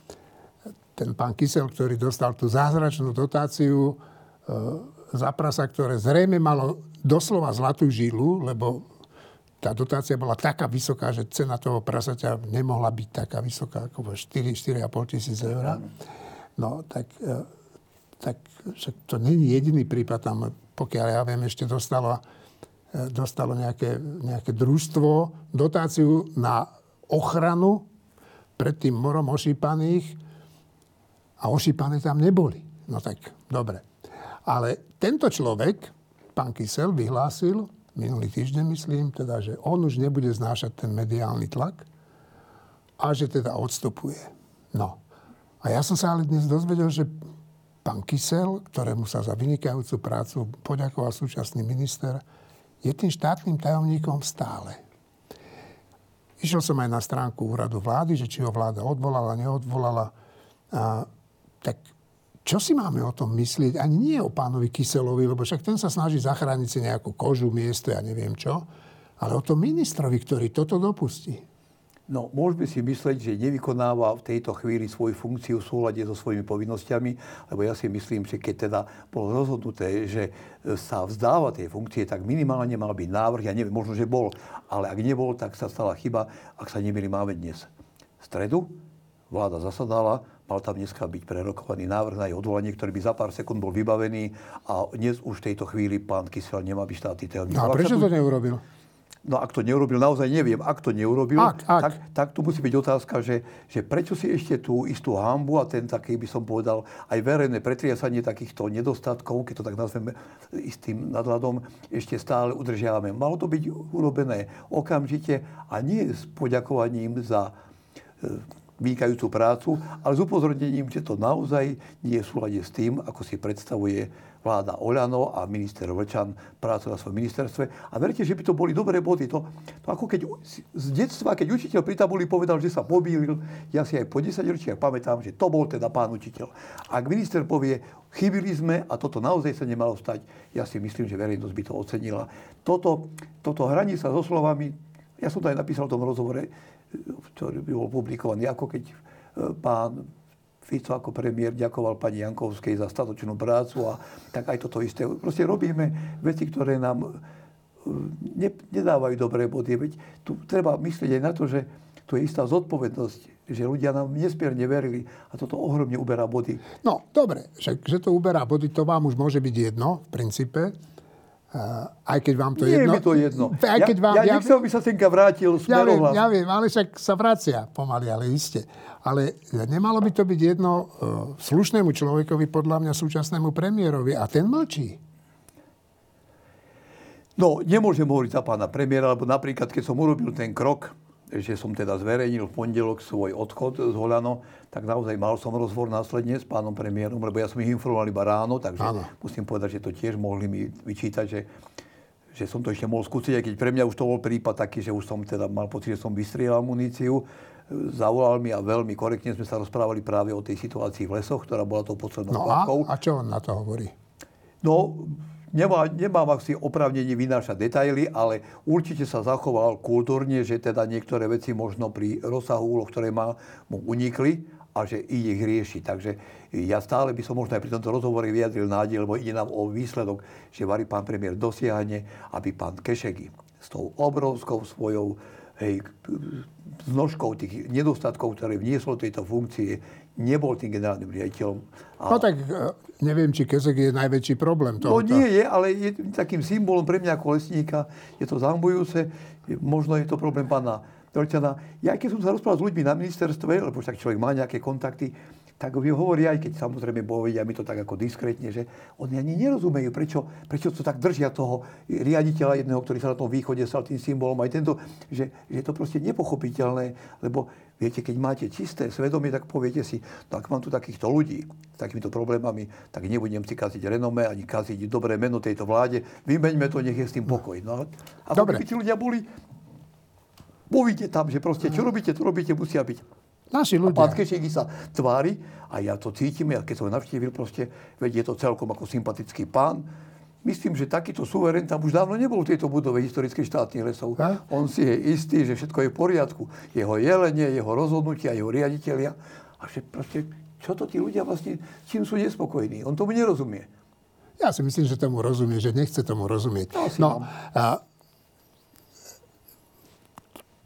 ten pán Kysel, ktorý dostal tú zázračnú dotáciu e, za prasa, ktoré zrejme malo doslova zlatú žilu, lebo tá dotácia bola taká vysoká, že cena toho prasaťa nemohla byť taká vysoká ako 4-4,5 tisíc eur. No, tak, e, tak však to není jediný prípad. Tam, pokiaľ ja viem, ešte dostalo, e, dostalo nejaké, nejaké družstvo dotáciu na ochranu pred tým morom ošípaných a ošípané tam neboli. No tak, dobre. Ale tento človek, pán Kysel, vyhlásil, minulý týždeň myslím, teda, že on už nebude znášať ten mediálny tlak a že teda odstupuje. No. A ja som sa ale dnes dozvedel, že pán Kysel, ktorému sa za vynikajúcu prácu poďakoval súčasný minister, je tým štátnym tajomníkom stále. Išiel som aj na stránku úradu vlády, že či ho vláda odvolala, neodvolala. A, tak čo si máme o tom myslieť? Ani nie o pánovi Kyselovi, lebo však ten sa snaží zachrániť si nejakú kožu, miesto, ja neviem čo. Ale o tom ministrovi, ktorý toto dopustí. No, môžeme si myslieť, že nevykonáva v tejto chvíli svoju funkciu v súlade so svojimi povinnosťami, lebo ja si myslím, že keď teda bolo rozhodnuté, že sa vzdáva tej funkcie, tak minimálne mal byť návrh, ja neviem, možno, že bol, ale ak nebol, tak sa stala chyba, ak sa nemýli, máme dnes. V stredu vláda zasadala, Mal tam dneska byť prerokovaný návrh na jej odvolanie, ktorý by za pár sekúnd bol vybavený a dnes už v tejto chvíli pán Kysel nemá byť štátny tajomník. No a prečo to neurobil? No ak to neurobil, naozaj neviem, ak to neurobil, ak, ak. Tak, tak tu musí byť otázka, že, že prečo si ešte tú istú hambu a ten taký by som povedal aj verejné pretriasanie takýchto nedostatkov, keď to tak nazveme istým nadhľadom, ešte stále udržiavame. Malo to byť urobené okamžite a nie s poďakovaním za e, vynikajúcu prácu, ale s upozornením, že to naozaj nie je v súlade s tým, ako si predstavuje vláda Oľano a minister Vlčan prácu na svojom ministerstve. A verte, že by to boli dobré body. To, to ako keď z detstva, keď učiteľ pri tabuli povedal, že sa pobílil, ja si aj po 10 ročiach pamätám, že to bol teda pán učiteľ. Ak minister povie, chybili sme a toto naozaj sa nemalo stať, ja si myslím, že verejnosť by to ocenila. Toto, toto hraní sa so slovami, ja som to aj napísal v tom rozhovore, ktorý bol publikovaný, ako keď e, pán Fico ako premiér ďakoval pani Jankovskej za statočnú prácu a tak aj toto isté. Proste robíme veci, ktoré nám e, ne, nedávajú dobré body. Veď tu treba myslieť aj na to, že tu je istá zodpovednosť, že ľudia nám nesmierne verili a toto ohromne uberá body. No, dobre, že, že to uberá body, to vám už môže byť jedno v princípe. Aj keď vám to Nie jedno... je mi to jedno. Aj keď vám, ja, ja, nechcem, aby sa Senka vrátil ja viem, ja viem, ale však sa vracia pomaly, ale iste. Ale nemalo by to byť jedno uh, slušnému človekovi, podľa mňa súčasnému premiérovi. A ten mlčí. No, nemôžem hovoriť za pána premiéra, lebo napríklad, keď som urobil ten krok, že som teda zverejnil v pondelok svoj odchod z Holano, tak naozaj mal som rozhovor následne s pánom premiérom, lebo ja som ich informoval iba ráno, takže Áno. musím povedať, že to tiež mohli mi vyčítať, že, že som to ešte mohol skúsiť, aj keď pre mňa už to bol prípad taký, že už som teda mal pocit, že som vystrieľal muníciu. Zavolal mi a veľmi korektne sme sa rozprávali práve o tej situácii v lesoch, ktorá bola tou poslednou no a, a čo on na to hovorí? No, Nemá, nemám asi opravnenie vynášať detaily, ale určite sa zachoval kultúrne, že teda niektoré veci možno pri rozsahu úloh, ktoré má, mu unikli a že ide ich riešiť. Takže ja stále by som možno aj pri tomto rozhovore vyjadril nádej, lebo ide nám o výsledok, že varí pán premiér dosiahne, aby pán Kešeky s tou obrovskou svojou hej, znožkou tých nedostatkov, ktoré vnieslo tejto funkcie, nebol tým generálnym riaditeľom. A... No tak e, neviem, či Kesek je najväčší problém toho. No nie je, ale je takým symbolom pre mňa ako lesníka. Je to zambujúce. Možno je to problém pána Dolčana. Ja keď som sa rozprával s ľuďmi na ministerstve, lebo tak človek má nejaké kontakty, tak mi hovorí aj keď samozrejme povedia mi to tak ako diskrétne, že oni ani nerozumejú, prečo, prečo to tak držia toho riaditeľa jedného, ktorý sa na tom východe stal tým symbolom, aj tento, že, že je to proste nepochopiteľné, lebo viete, keď máte čisté svedomie, tak poviete si, no ak mám tu takýchto ľudí s takýmito problémami, tak nebudem si kaziť renome, ani kaziť dobré meno tejto vláde, vymeňme to, nech je s tým pokoj. No, a Dobre. tí ľudia boli, povíte tam, že proste, čo robíte, to robíte, musia byť Naši ľudia. A pán Kešeky sa tvári a ja to cítim, ja keď som ho navštívil proste, veď je to celkom ako sympatický pán. Myslím, že takýto suverén tam už dávno nebol v tejto budove historických štátnych lesov. A? On si je istý, že všetko je v poriadku. Jeho jelenie, jeho rozhodnutia, jeho riaditeľia. A že proste, čo to tí ľudia vlastne, čím sú nespokojní? On tomu nerozumie. Ja si myslím, že tomu rozumie, že nechce tomu rozumieť. No, a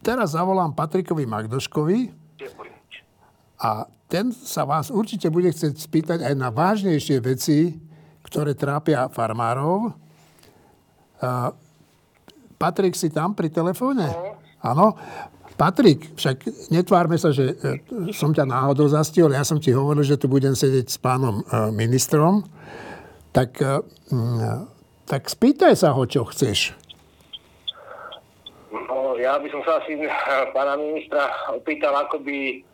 teraz zavolám Patrikovi Magdoškovi, a ten sa vás určite bude chcieť spýtať aj na vážnejšie veci, ktoré trápia farmárov. Patrik, si tam pri telefóne? Áno. Patrik, však netvárme sa, že e, som ťa náhodou zastihol. Ja som ti hovoril, že tu budem sedieť s pánom e, ministrom. Tak, e, tak spýtaj sa ho, čo chceš. No, ja by som sa asi pána ministra opýtal, ako by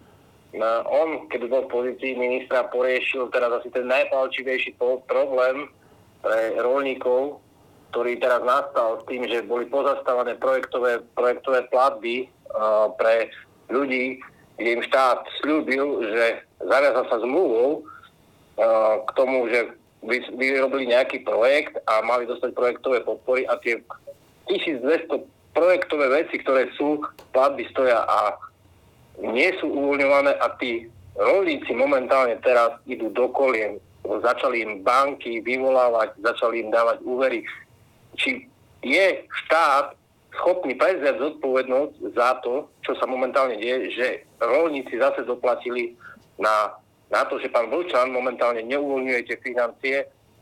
on, keď bol v pozícii ministra, poriešil teraz asi ten najpalčivejší problém pre rolníkov, ktorý teraz nastal s tým, že boli pozastavené projektové, projektové platby uh, pre ľudí, kde im štát slúbil, že zaviazal sa zmluvou uh, k tomu, že by, by robili nejaký projekt a mali dostať projektové podpory a tie 1200 projektové veci, ktoré sú, platby stoja a nie sú uvoľňované a tí rolníci momentálne teraz idú do kolien. Začali im banky vyvolávať, začali im dávať úvery. Či je štát schopný prevziať zodpovednosť za to, čo sa momentálne deje, že rolníci zase doplatili na, na to, že pán Vlčan momentálne neuvoľňuje tie financie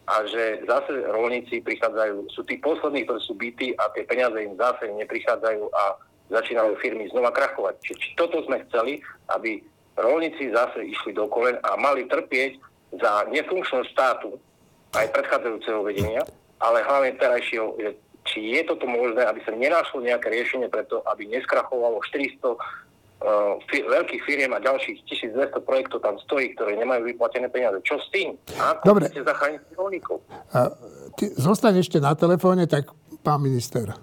a že zase rolníci prichádzajú, sú tí poslední, ktorí sú bytí a tie peniaze im zase neprichádzajú a začínajú firmy znova krachovať. Či, či toto sme chceli, aby rolníci zase išli do kolen a mali trpieť za nefunkčnosť štátu aj predchádzajúceho vedenia, ale hlavne terajšieho, že či je toto možné, aby sa nenašlo nejaké riešenie preto, aby neskrachovalo 400 uh, fi- veľkých firiem a ďalších 1200 projektov tam stojí, ktoré nemajú vyplatené peniaze. Čo s tým? Ako Dobre. chcete zachrániť rolníkov? Ty zostaň ešte na telefóne, tak pán minister.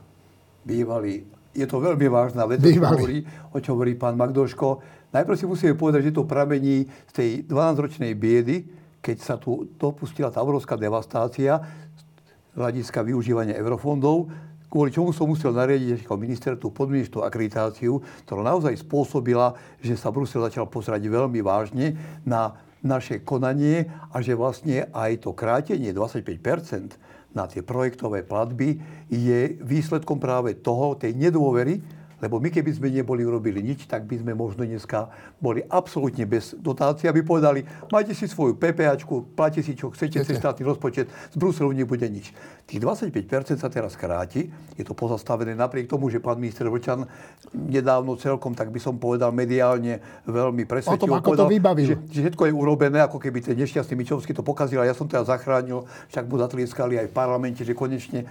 Bývalý je to veľmi vážna vec, čo hovorí, o čo hovorí pán Magdoško. Najprv si musíme povedať, že to pramení z tej 12-ročnej biedy, keď sa tu dopustila tá obrovská devastácia z hľadiska využívania eurofondov, kvôli čomu som musel nariadiť ako minister tú podmienečnú akreditáciu, ktorá naozaj spôsobila, že sa Brusel začal pozerať veľmi vážne na naše konanie a že vlastne aj to krátenie 25 na tie projektové platby je výsledkom práve toho, tej nedôvery, Lebo my keby sme neboli urobili nič, tak by sme možno dneska boli absolútne bez dotácií, aby povedali, majte si svoju PPAčku, platíte si čo chcete, cez štátny rozpočet, z Bruselu nebude nič. Tých 25% sa teraz kráti, je to pozastavené napriek tomu, že pán minister Vlčan nedávno celkom, tak by som povedal, mediálne veľmi presvedčil. O tom, ako povedal, to vybavil. Že, že všetko je urobené, ako keby ten nešťastný Mičovský to pokazil a ja som teda zachránil, však mu zatlieskali aj v parlamente, že konečne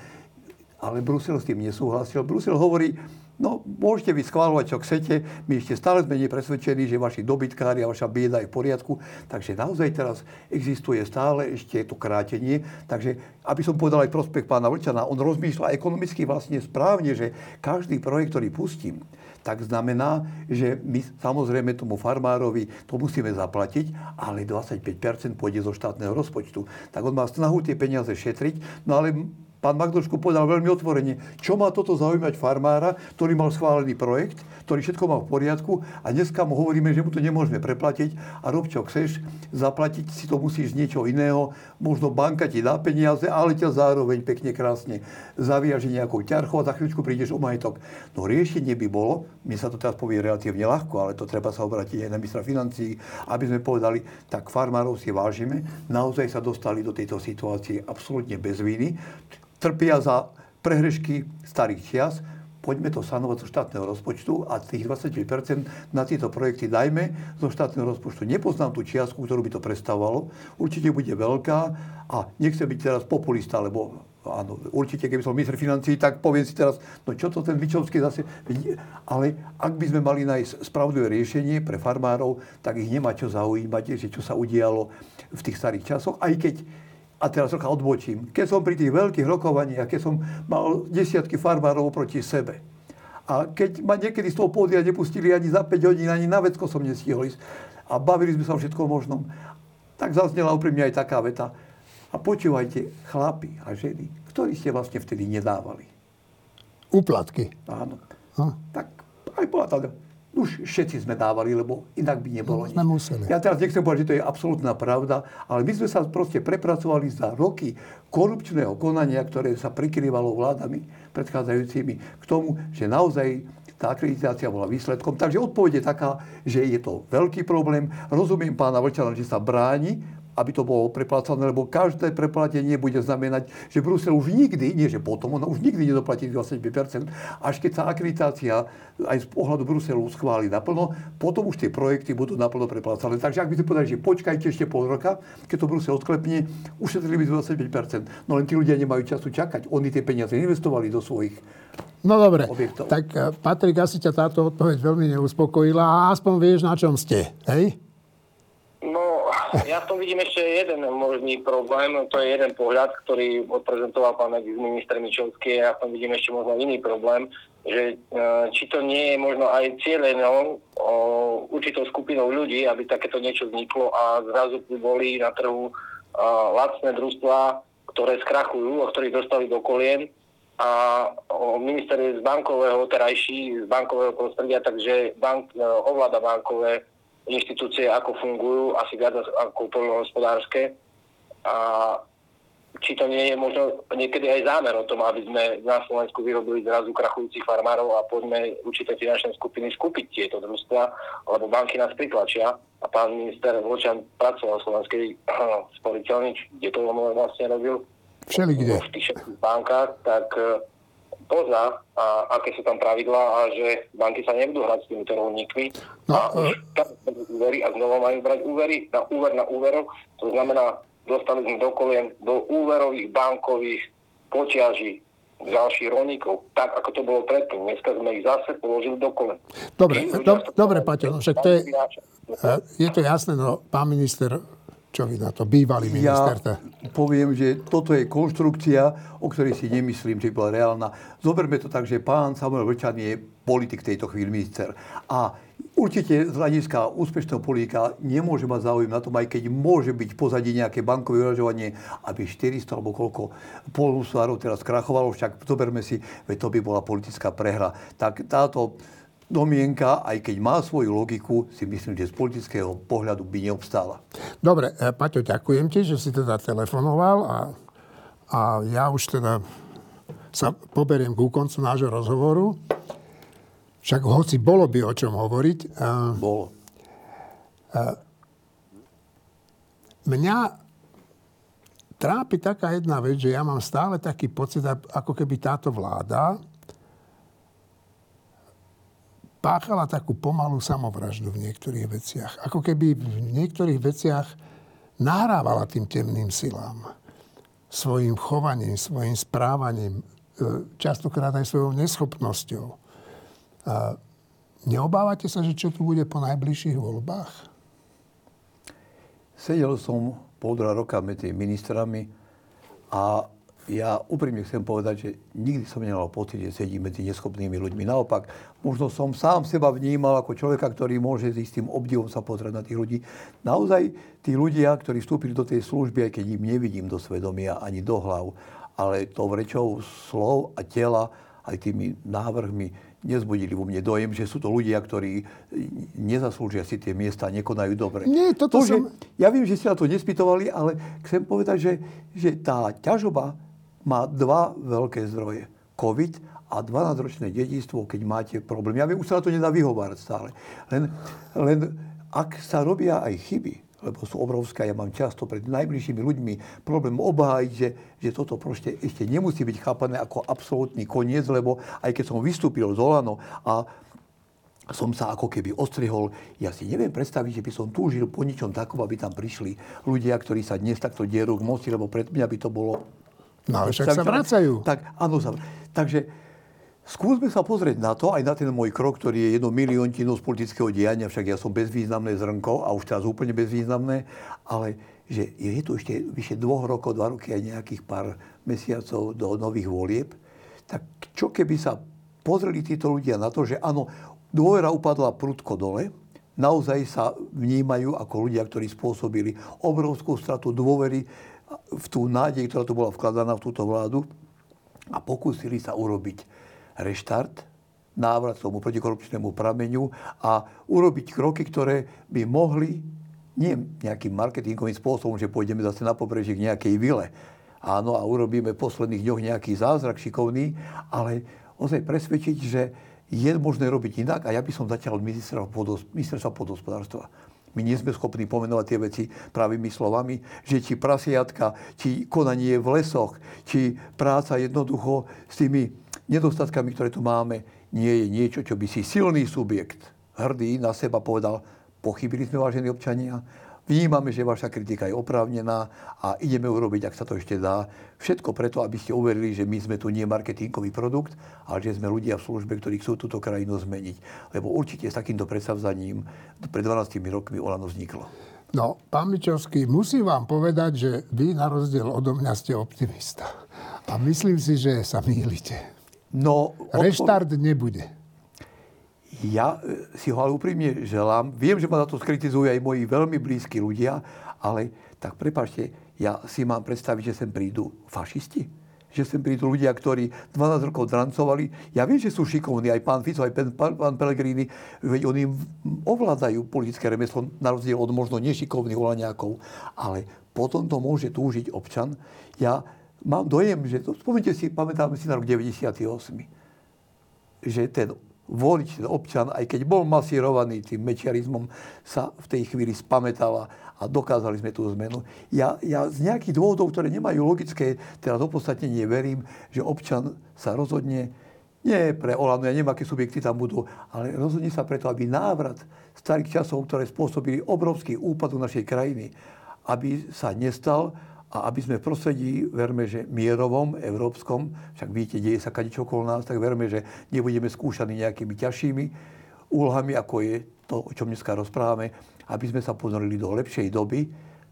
ale Brusel s tým nesúhlasil. Brusel hovorí, no môžete vy schváľovať, čo chcete, my ešte stále sme nepresvedčení, že vaši dobytkári a vaša bieda je v poriadku. Takže naozaj teraz existuje stále ešte to krátenie. Takže, aby som povedal aj prospekt pána Vlčana, on rozmýšľa ekonomicky vlastne správne, že každý projekt, ktorý pustím, tak znamená, že my samozrejme tomu farmárovi to musíme zaplatiť, ale 25% pôjde zo štátneho rozpočtu. Tak on má snahu tie peniaze šetriť, no ale pán Magdoško povedal veľmi otvorene, čo má toto zaujímať farmára, ktorý mal schválený projekt, ktorý všetko má v poriadku a dneska mu hovoríme, že mu to nemôžeme preplatiť. A rob čo chceš, zaplatiť si to musíš z niečo iného, možno banka ti dá peniaze, ale ťa zároveň pekne krásne zaviaže nejakou ťarchou a za chvíľučku prídeš o majetok. No riešenie by bolo, mi sa to teraz povie relatívne ľahko, ale to treba sa obrátiť aj na ministra financií, aby sme povedali, tak farmárov si vážime, naozaj sa dostali do tejto situácie absolútne bez viny. Trpia za prehrešky starých čias, poďme to sanovať zo štátneho rozpočtu a tých 20% na tieto projekty dajme zo štátneho rozpočtu. Nepoznám tú čiastku, ktorú by to predstavovalo. Určite bude veľká a nechcem byť teraz populista, lebo áno, určite, keby som minister financí, tak poviem si teraz, no čo to ten Vyčovský zase... Ale ak by sme mali nájsť spravodlivé riešenie pre farmárov, tak ich nemá čo zaujímať, že čo sa udialo v tých starých časoch, aj keď a teraz trocha odbočím. Keď som pri tých veľkých rokovaniach, keď som mal desiatky farmárov proti sebe, a keď ma niekedy z toho pódia nepustili ani za 5 hodín, ani na vecko som nestihol ísť, a bavili sme sa o všetkom možnom, tak zaznela úprimne aj taká veta. A počúvajte, chlapi a ženy, ktorí ste vlastne vtedy nedávali? Úplatky. Áno. Ha? Tak aj bola tá už všetci sme dávali, lebo inak by nebolo nič. museli. Ja teraz nechcem povedať, že to je absolútna pravda, ale my sme sa proste prepracovali za roky korupčného konania, ktoré sa prikrývalo vládami predchádzajúcimi k tomu, že naozaj tá akreditácia bola výsledkom. Takže odpoveď je taká, že je to veľký problém. Rozumiem pána Vlčana, že sa bráni aby to bolo preplácané, lebo každé preplatenie bude znamenať, že Brusel už nikdy, nie že potom, ono už nikdy nedoplatí 25%, až keď sa akreditácia aj z pohľadu Bruselu schváli naplno, potom už tie projekty budú naplno preplácané. Takže ak by ste povedali, že počkajte ešte pol roka, keď to Brusel odklepne, ušetrili by 25%. No len tí ľudia nemajú času čakať. Oni tie peniaze investovali do svojich No dobre, objektov. tak eh, Patrik, asi ťa táto odpoveď veľmi neuspokojila a aspoň vieš, na čom ste, hej? Ja v tom vidím ešte jeden možný problém, to je jeden pohľad, ktorý odprezentoval pán minister Mičovský, ja v tom vidím ešte možno iný problém, že e, či to nie je možno aj cieľenou určitou skupinou ľudí, aby takéto niečo vzniklo a zrazu boli na trhu e, lacné družstva, ktoré skrachujú a ktorých dostali do kolien. A minister je z bankového, terajší, z bankového prostredia, takže bank, e, ovláda bankové inštitúcie, ako fungujú, asi viac ako poľnohospodárske. A či to nie je možno niekedy aj zámer o tom, aby sme na Slovensku vyrobili zrazu krachujúcich farmárov a poďme určité finančné skupiny skúpiť tieto družstva, lebo banky nás pritlačia. A pán minister Vlčan pracoval v Slovenskej sporiteľni, kde to vlastne robil. Všelikde. V tých bankách, tak pozná, a aké sú tam pravidlá a že banky sa nebudú hrať s týmito rolníkmi. No, a už tam úvery a znova majú brať úvery na úver na úverov. To znamená, dostali sme do kolien do úverových bankových poťaží ďalších rolníkov, tak ako to bolo predtým. Dneska sme ich zase položili do kolen. Dobre, do, dobre Paťo, no však to je, je to jasné, no pán minister čo vy na to, bývalý minister? Ja poviem, že toto je konštrukcia, o ktorej si nemyslím, že bola reálna. Zoberme to tak, že pán Samuel Vlčan je politik tejto chvíli minister. A určite z hľadiska úspešného politika nemôže mať záujem na tom, aj keď môže byť pozadí nejaké bankové vyražovanie, aby 400 alebo koľko polnospodárov teraz krachovalo, však zoberme si, veď to by bola politická prehra. Tak táto domienka, aj keď má svoju logiku, si myslím, že z politického pohľadu by neobstála. Dobre, e, Paťo, ďakujem ti, že si teda telefonoval a, a ja už teda sa poberiem ku koncu nášho rozhovoru. Však hoci bolo by o čom hovoriť. Bolo. Mňa trápi taká jedna vec, že ja mám stále taký pocit, ako keby táto vláda páchala takú pomalú samovraždu v niektorých veciach. Ako keby v niektorých veciach nahrávala tým temným silám. Svojim chovaním, svojim správaním, e, častokrát aj svojou neschopnosťou. Neobávate sa, že čo tu bude po najbližších voľbách? Sedel som pol roka medzi ministrami a ja úprimne chcem povedať, že nikdy som nemal pocit, že sedím medzi neschopnými ľuďmi. Naopak, možno som sám seba vnímal ako človeka, ktorý môže s istým obdivom sa pozrieť na tých ľudí. Naozaj tí ľudia, ktorí vstúpili do tej služby, aj keď im nevidím do svedomia ani do hlav, ale to rečou slov a tela, aj tými návrhmi, nezbudili vo mne dojem, že sú to ľudia, ktorí nezaslúžia si tie miesta a nekonajú dobre. Nie, toto to, som... že, ja viem, že ste na to nespýtovali, ale chcem povedať, že, že tá ťažoba má dva veľké zdroje. COVID a 12-ročné dedictvo, keď máte problém. Ja viem, už sa na to nedá vyhovárať stále. Len, len ak sa robia aj chyby, lebo sú obrovské. Ja mám často pred najbližšími ľuďmi problém obhájiť, že, že toto proste ešte nemusí byť chápané ako absolútny koniec, lebo aj keď som vystúpil z Olano a som sa ako keby ostrihol. Ja si neviem predstaviť, že by som túžil po ničom takom, aby tam prišli ľudia, ktorí sa dnes takto dierú k moci, lebo pred mňa by to bolo... No však sa vracajú. Tak, áno, sa... Takže Skúsme sa pozrieť na to, aj na ten môj krok, ktorý je jedno miliontinu z politického diania, však ja som bezvýznamné zrnko a už teraz úplne bezvýznamné, ale že je tu ešte vyše dvoch rokov, dva roky aj nejakých pár mesiacov do nových volieb, tak čo keby sa pozreli títo ľudia na to, že áno, dôvera upadla prudko dole, naozaj sa vnímajú ako ľudia, ktorí spôsobili obrovskú stratu dôvery v tú nádej, ktorá tu bola vkladaná v túto vládu a pokúsili sa urobiť reštart, návrat tomu protikorupčnému prameňu a urobiť kroky, ktoré by mohli nie nejakým marketingovým spôsobom, že pôjdeme zase na pobreží k nejakej vile. Áno, a urobíme v posledných dňoch nejaký zázrak šikovný, ale ozaj presvedčiť, že je možné robiť inak a ja by som zatiaľ od ministerstva podhospodárstva. My nie sme schopní pomenovať tie veci pravými slovami, že či prasiatka, či konanie v lesoch, či práca jednoducho s tými nedostatkami, ktoré tu máme, nie je niečo, čo by si silný subjekt, hrdý na seba povedal, pochybili sme, vážení občania, vnímame, že vaša kritika je oprávnená a ideme urobiť, ak sa to ešte dá. Všetko preto, aby ste uverili, že my sme tu nie marketingový produkt, ale že sme ľudia v službe, ktorí chcú túto krajinu zmeniť. Lebo určite s takýmto predsavzaním pred 12 rokmi Olano vzniklo. No, pán Mičovský, musím vám povedať, že vy na rozdiel odo mňa ste optimista. A myslím si, že sa mýlite. No, Reštart nebude. Ja e, si ho ale úprimne želám. Viem, že ma za to skritizujú aj moji veľmi blízki ľudia, ale tak prepáčte, ja si mám predstaviť, že sem prídu fašisti? Že sem prídu ľudia, ktorí 12 rokov drancovali. Ja viem, že sú šikovní, aj pán Fico, aj pán, pán Pellegrini, veď oni ovládajú politické remeslo, na rozdiel od možno nešikovných olaňákov. Ale potom to môže túžiť občan. Ja mám dojem, že, to, spomnite si, pamätáme si na rok 98. Že ten volič, ten občan, aj keď bol masírovaný tým mečiarizmom, sa v tej chvíli spametal a dokázali sme tú zmenu. Ja, ja z nejakých dôvodov, ktoré nemajú logické teraz opodstatnenie, verím, že občan sa rozhodne nie pre Olano, ja neviem, aké subjekty tam budú, ale rozhodne sa preto, aby návrat starých časov, ktoré spôsobili obrovský úpadok našej krajiny, aby sa nestal a aby sme v prostredí, verme, že mierovom, európskom, však vidíte, deje sa kadečo okolo nás, tak verme, že nebudeme skúšaní nejakými ťažšími úlohami, ako je to, o čom dneska rozprávame, aby sme sa ponorili do lepšej doby.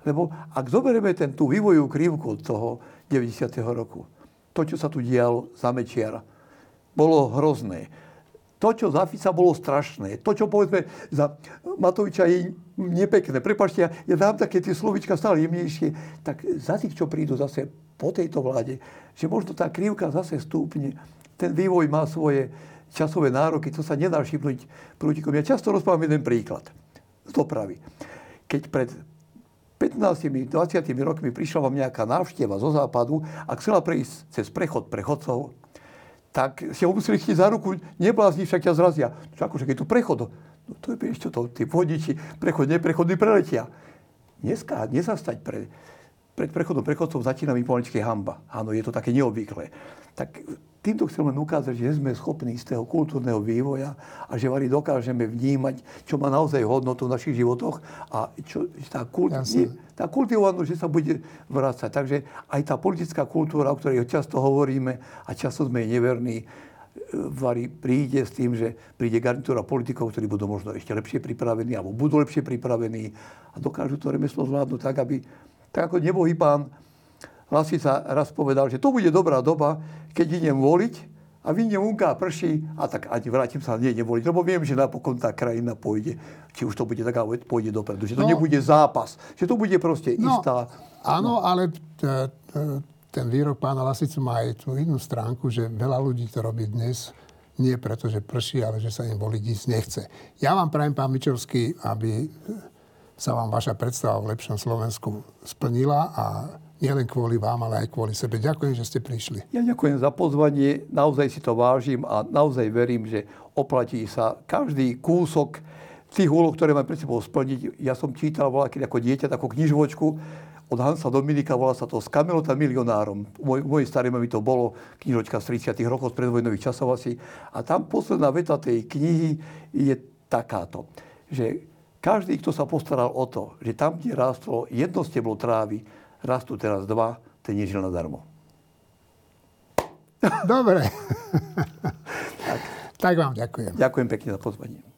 Lebo ak zoberieme ten, tú vývojovú krivku toho 90. roku, to, čo sa tu dialo za Mečiara, bolo hrozné to, čo za Fica bolo strašné, to, čo povedzme za Matoviča je nepekné, prepačte, ja, ja dám také tie slovička stále jemnejšie, tak za tých, čo prídu zase po tejto vláde, že možno tá krivka zase stúpne, ten vývoj má svoje časové nároky, to sa nedá všimnúť prútikom. Ja často rozprávam jeden príklad z dopravy. Keď pred 15-20 rokmi prišla vám nejaká návšteva zo západu a chcela prejsť cez prechod prechodcov, tak si ho museli chytiť za ruku, neblázni, však ťa zrazia. Čo akože, keď tu prechod, no to je, vieš to, tí vodiči, prechod, neprechodný preletia. Dneska nezastať pre, pred prechodom prechodcov začína mi pomaličky hamba. Áno, je to také neobvyklé. Tak týmto chcem len ukázať, že sme schopní z toho kultúrneho vývoja a že vari dokážeme vnímať, čo má naozaj hodnotu v našich životoch a čo, tá, kult, nie, tá kultivovanosť, že sa bude vrácať. Takže aj tá politická kultúra, o ktorej často hovoríme a často sme neverní, Vary príde s tým, že príde garnitúra politikov, ktorí budú možno ešte lepšie pripravení alebo budú lepšie pripravení a dokážu to remeslo zvládnuť tak, aby, tak ako nebohý pán Lasica raz povedal, že to bude dobrá doba, keď idem voliť a vyjdem unka a prší a tak ani vrátim sa nie nevoliť, lebo viem, že napokon tá krajina pôjde, či už to bude taká, pôjde dopredu, že to no, nebude zápas, že to bude proste no, istá... Áno, no. ale ten výrok pána Lasicu má aj tú inú stránku, že veľa ľudí to robí dnes nie preto, že prší, ale že sa im voliť ísť nechce. Ja vám prajem, pán Mičovský, aby sa vám vaša predstava v lepšom Slovensku splnila a nielen kvôli vám, ale aj kvôli sebe. Ďakujem, že ste prišli. Ja ďakujem za pozvanie, naozaj si to vážim a naozaj verím, že oplatí sa každý kúsok tých úloh, ktoré mám pred sebou splniť. Ja som čítal voľa, keď ako dieťa takú knižočku od Hansa Dominika, volá sa to S Kamelota milionárom. U mojej starej mi to bolo knižočka z 30 rokov, z predvojnových časov asi. A tam posledná veta tej knihy je takáto, že každý, kto sa postaral o to, že tam, kde rástlo jedno steblo trávy, rastú teraz dva, ten nežil nadarmo. Dobre. tak. tak vám ďakujem. Ďakujem pekne za pozvanie.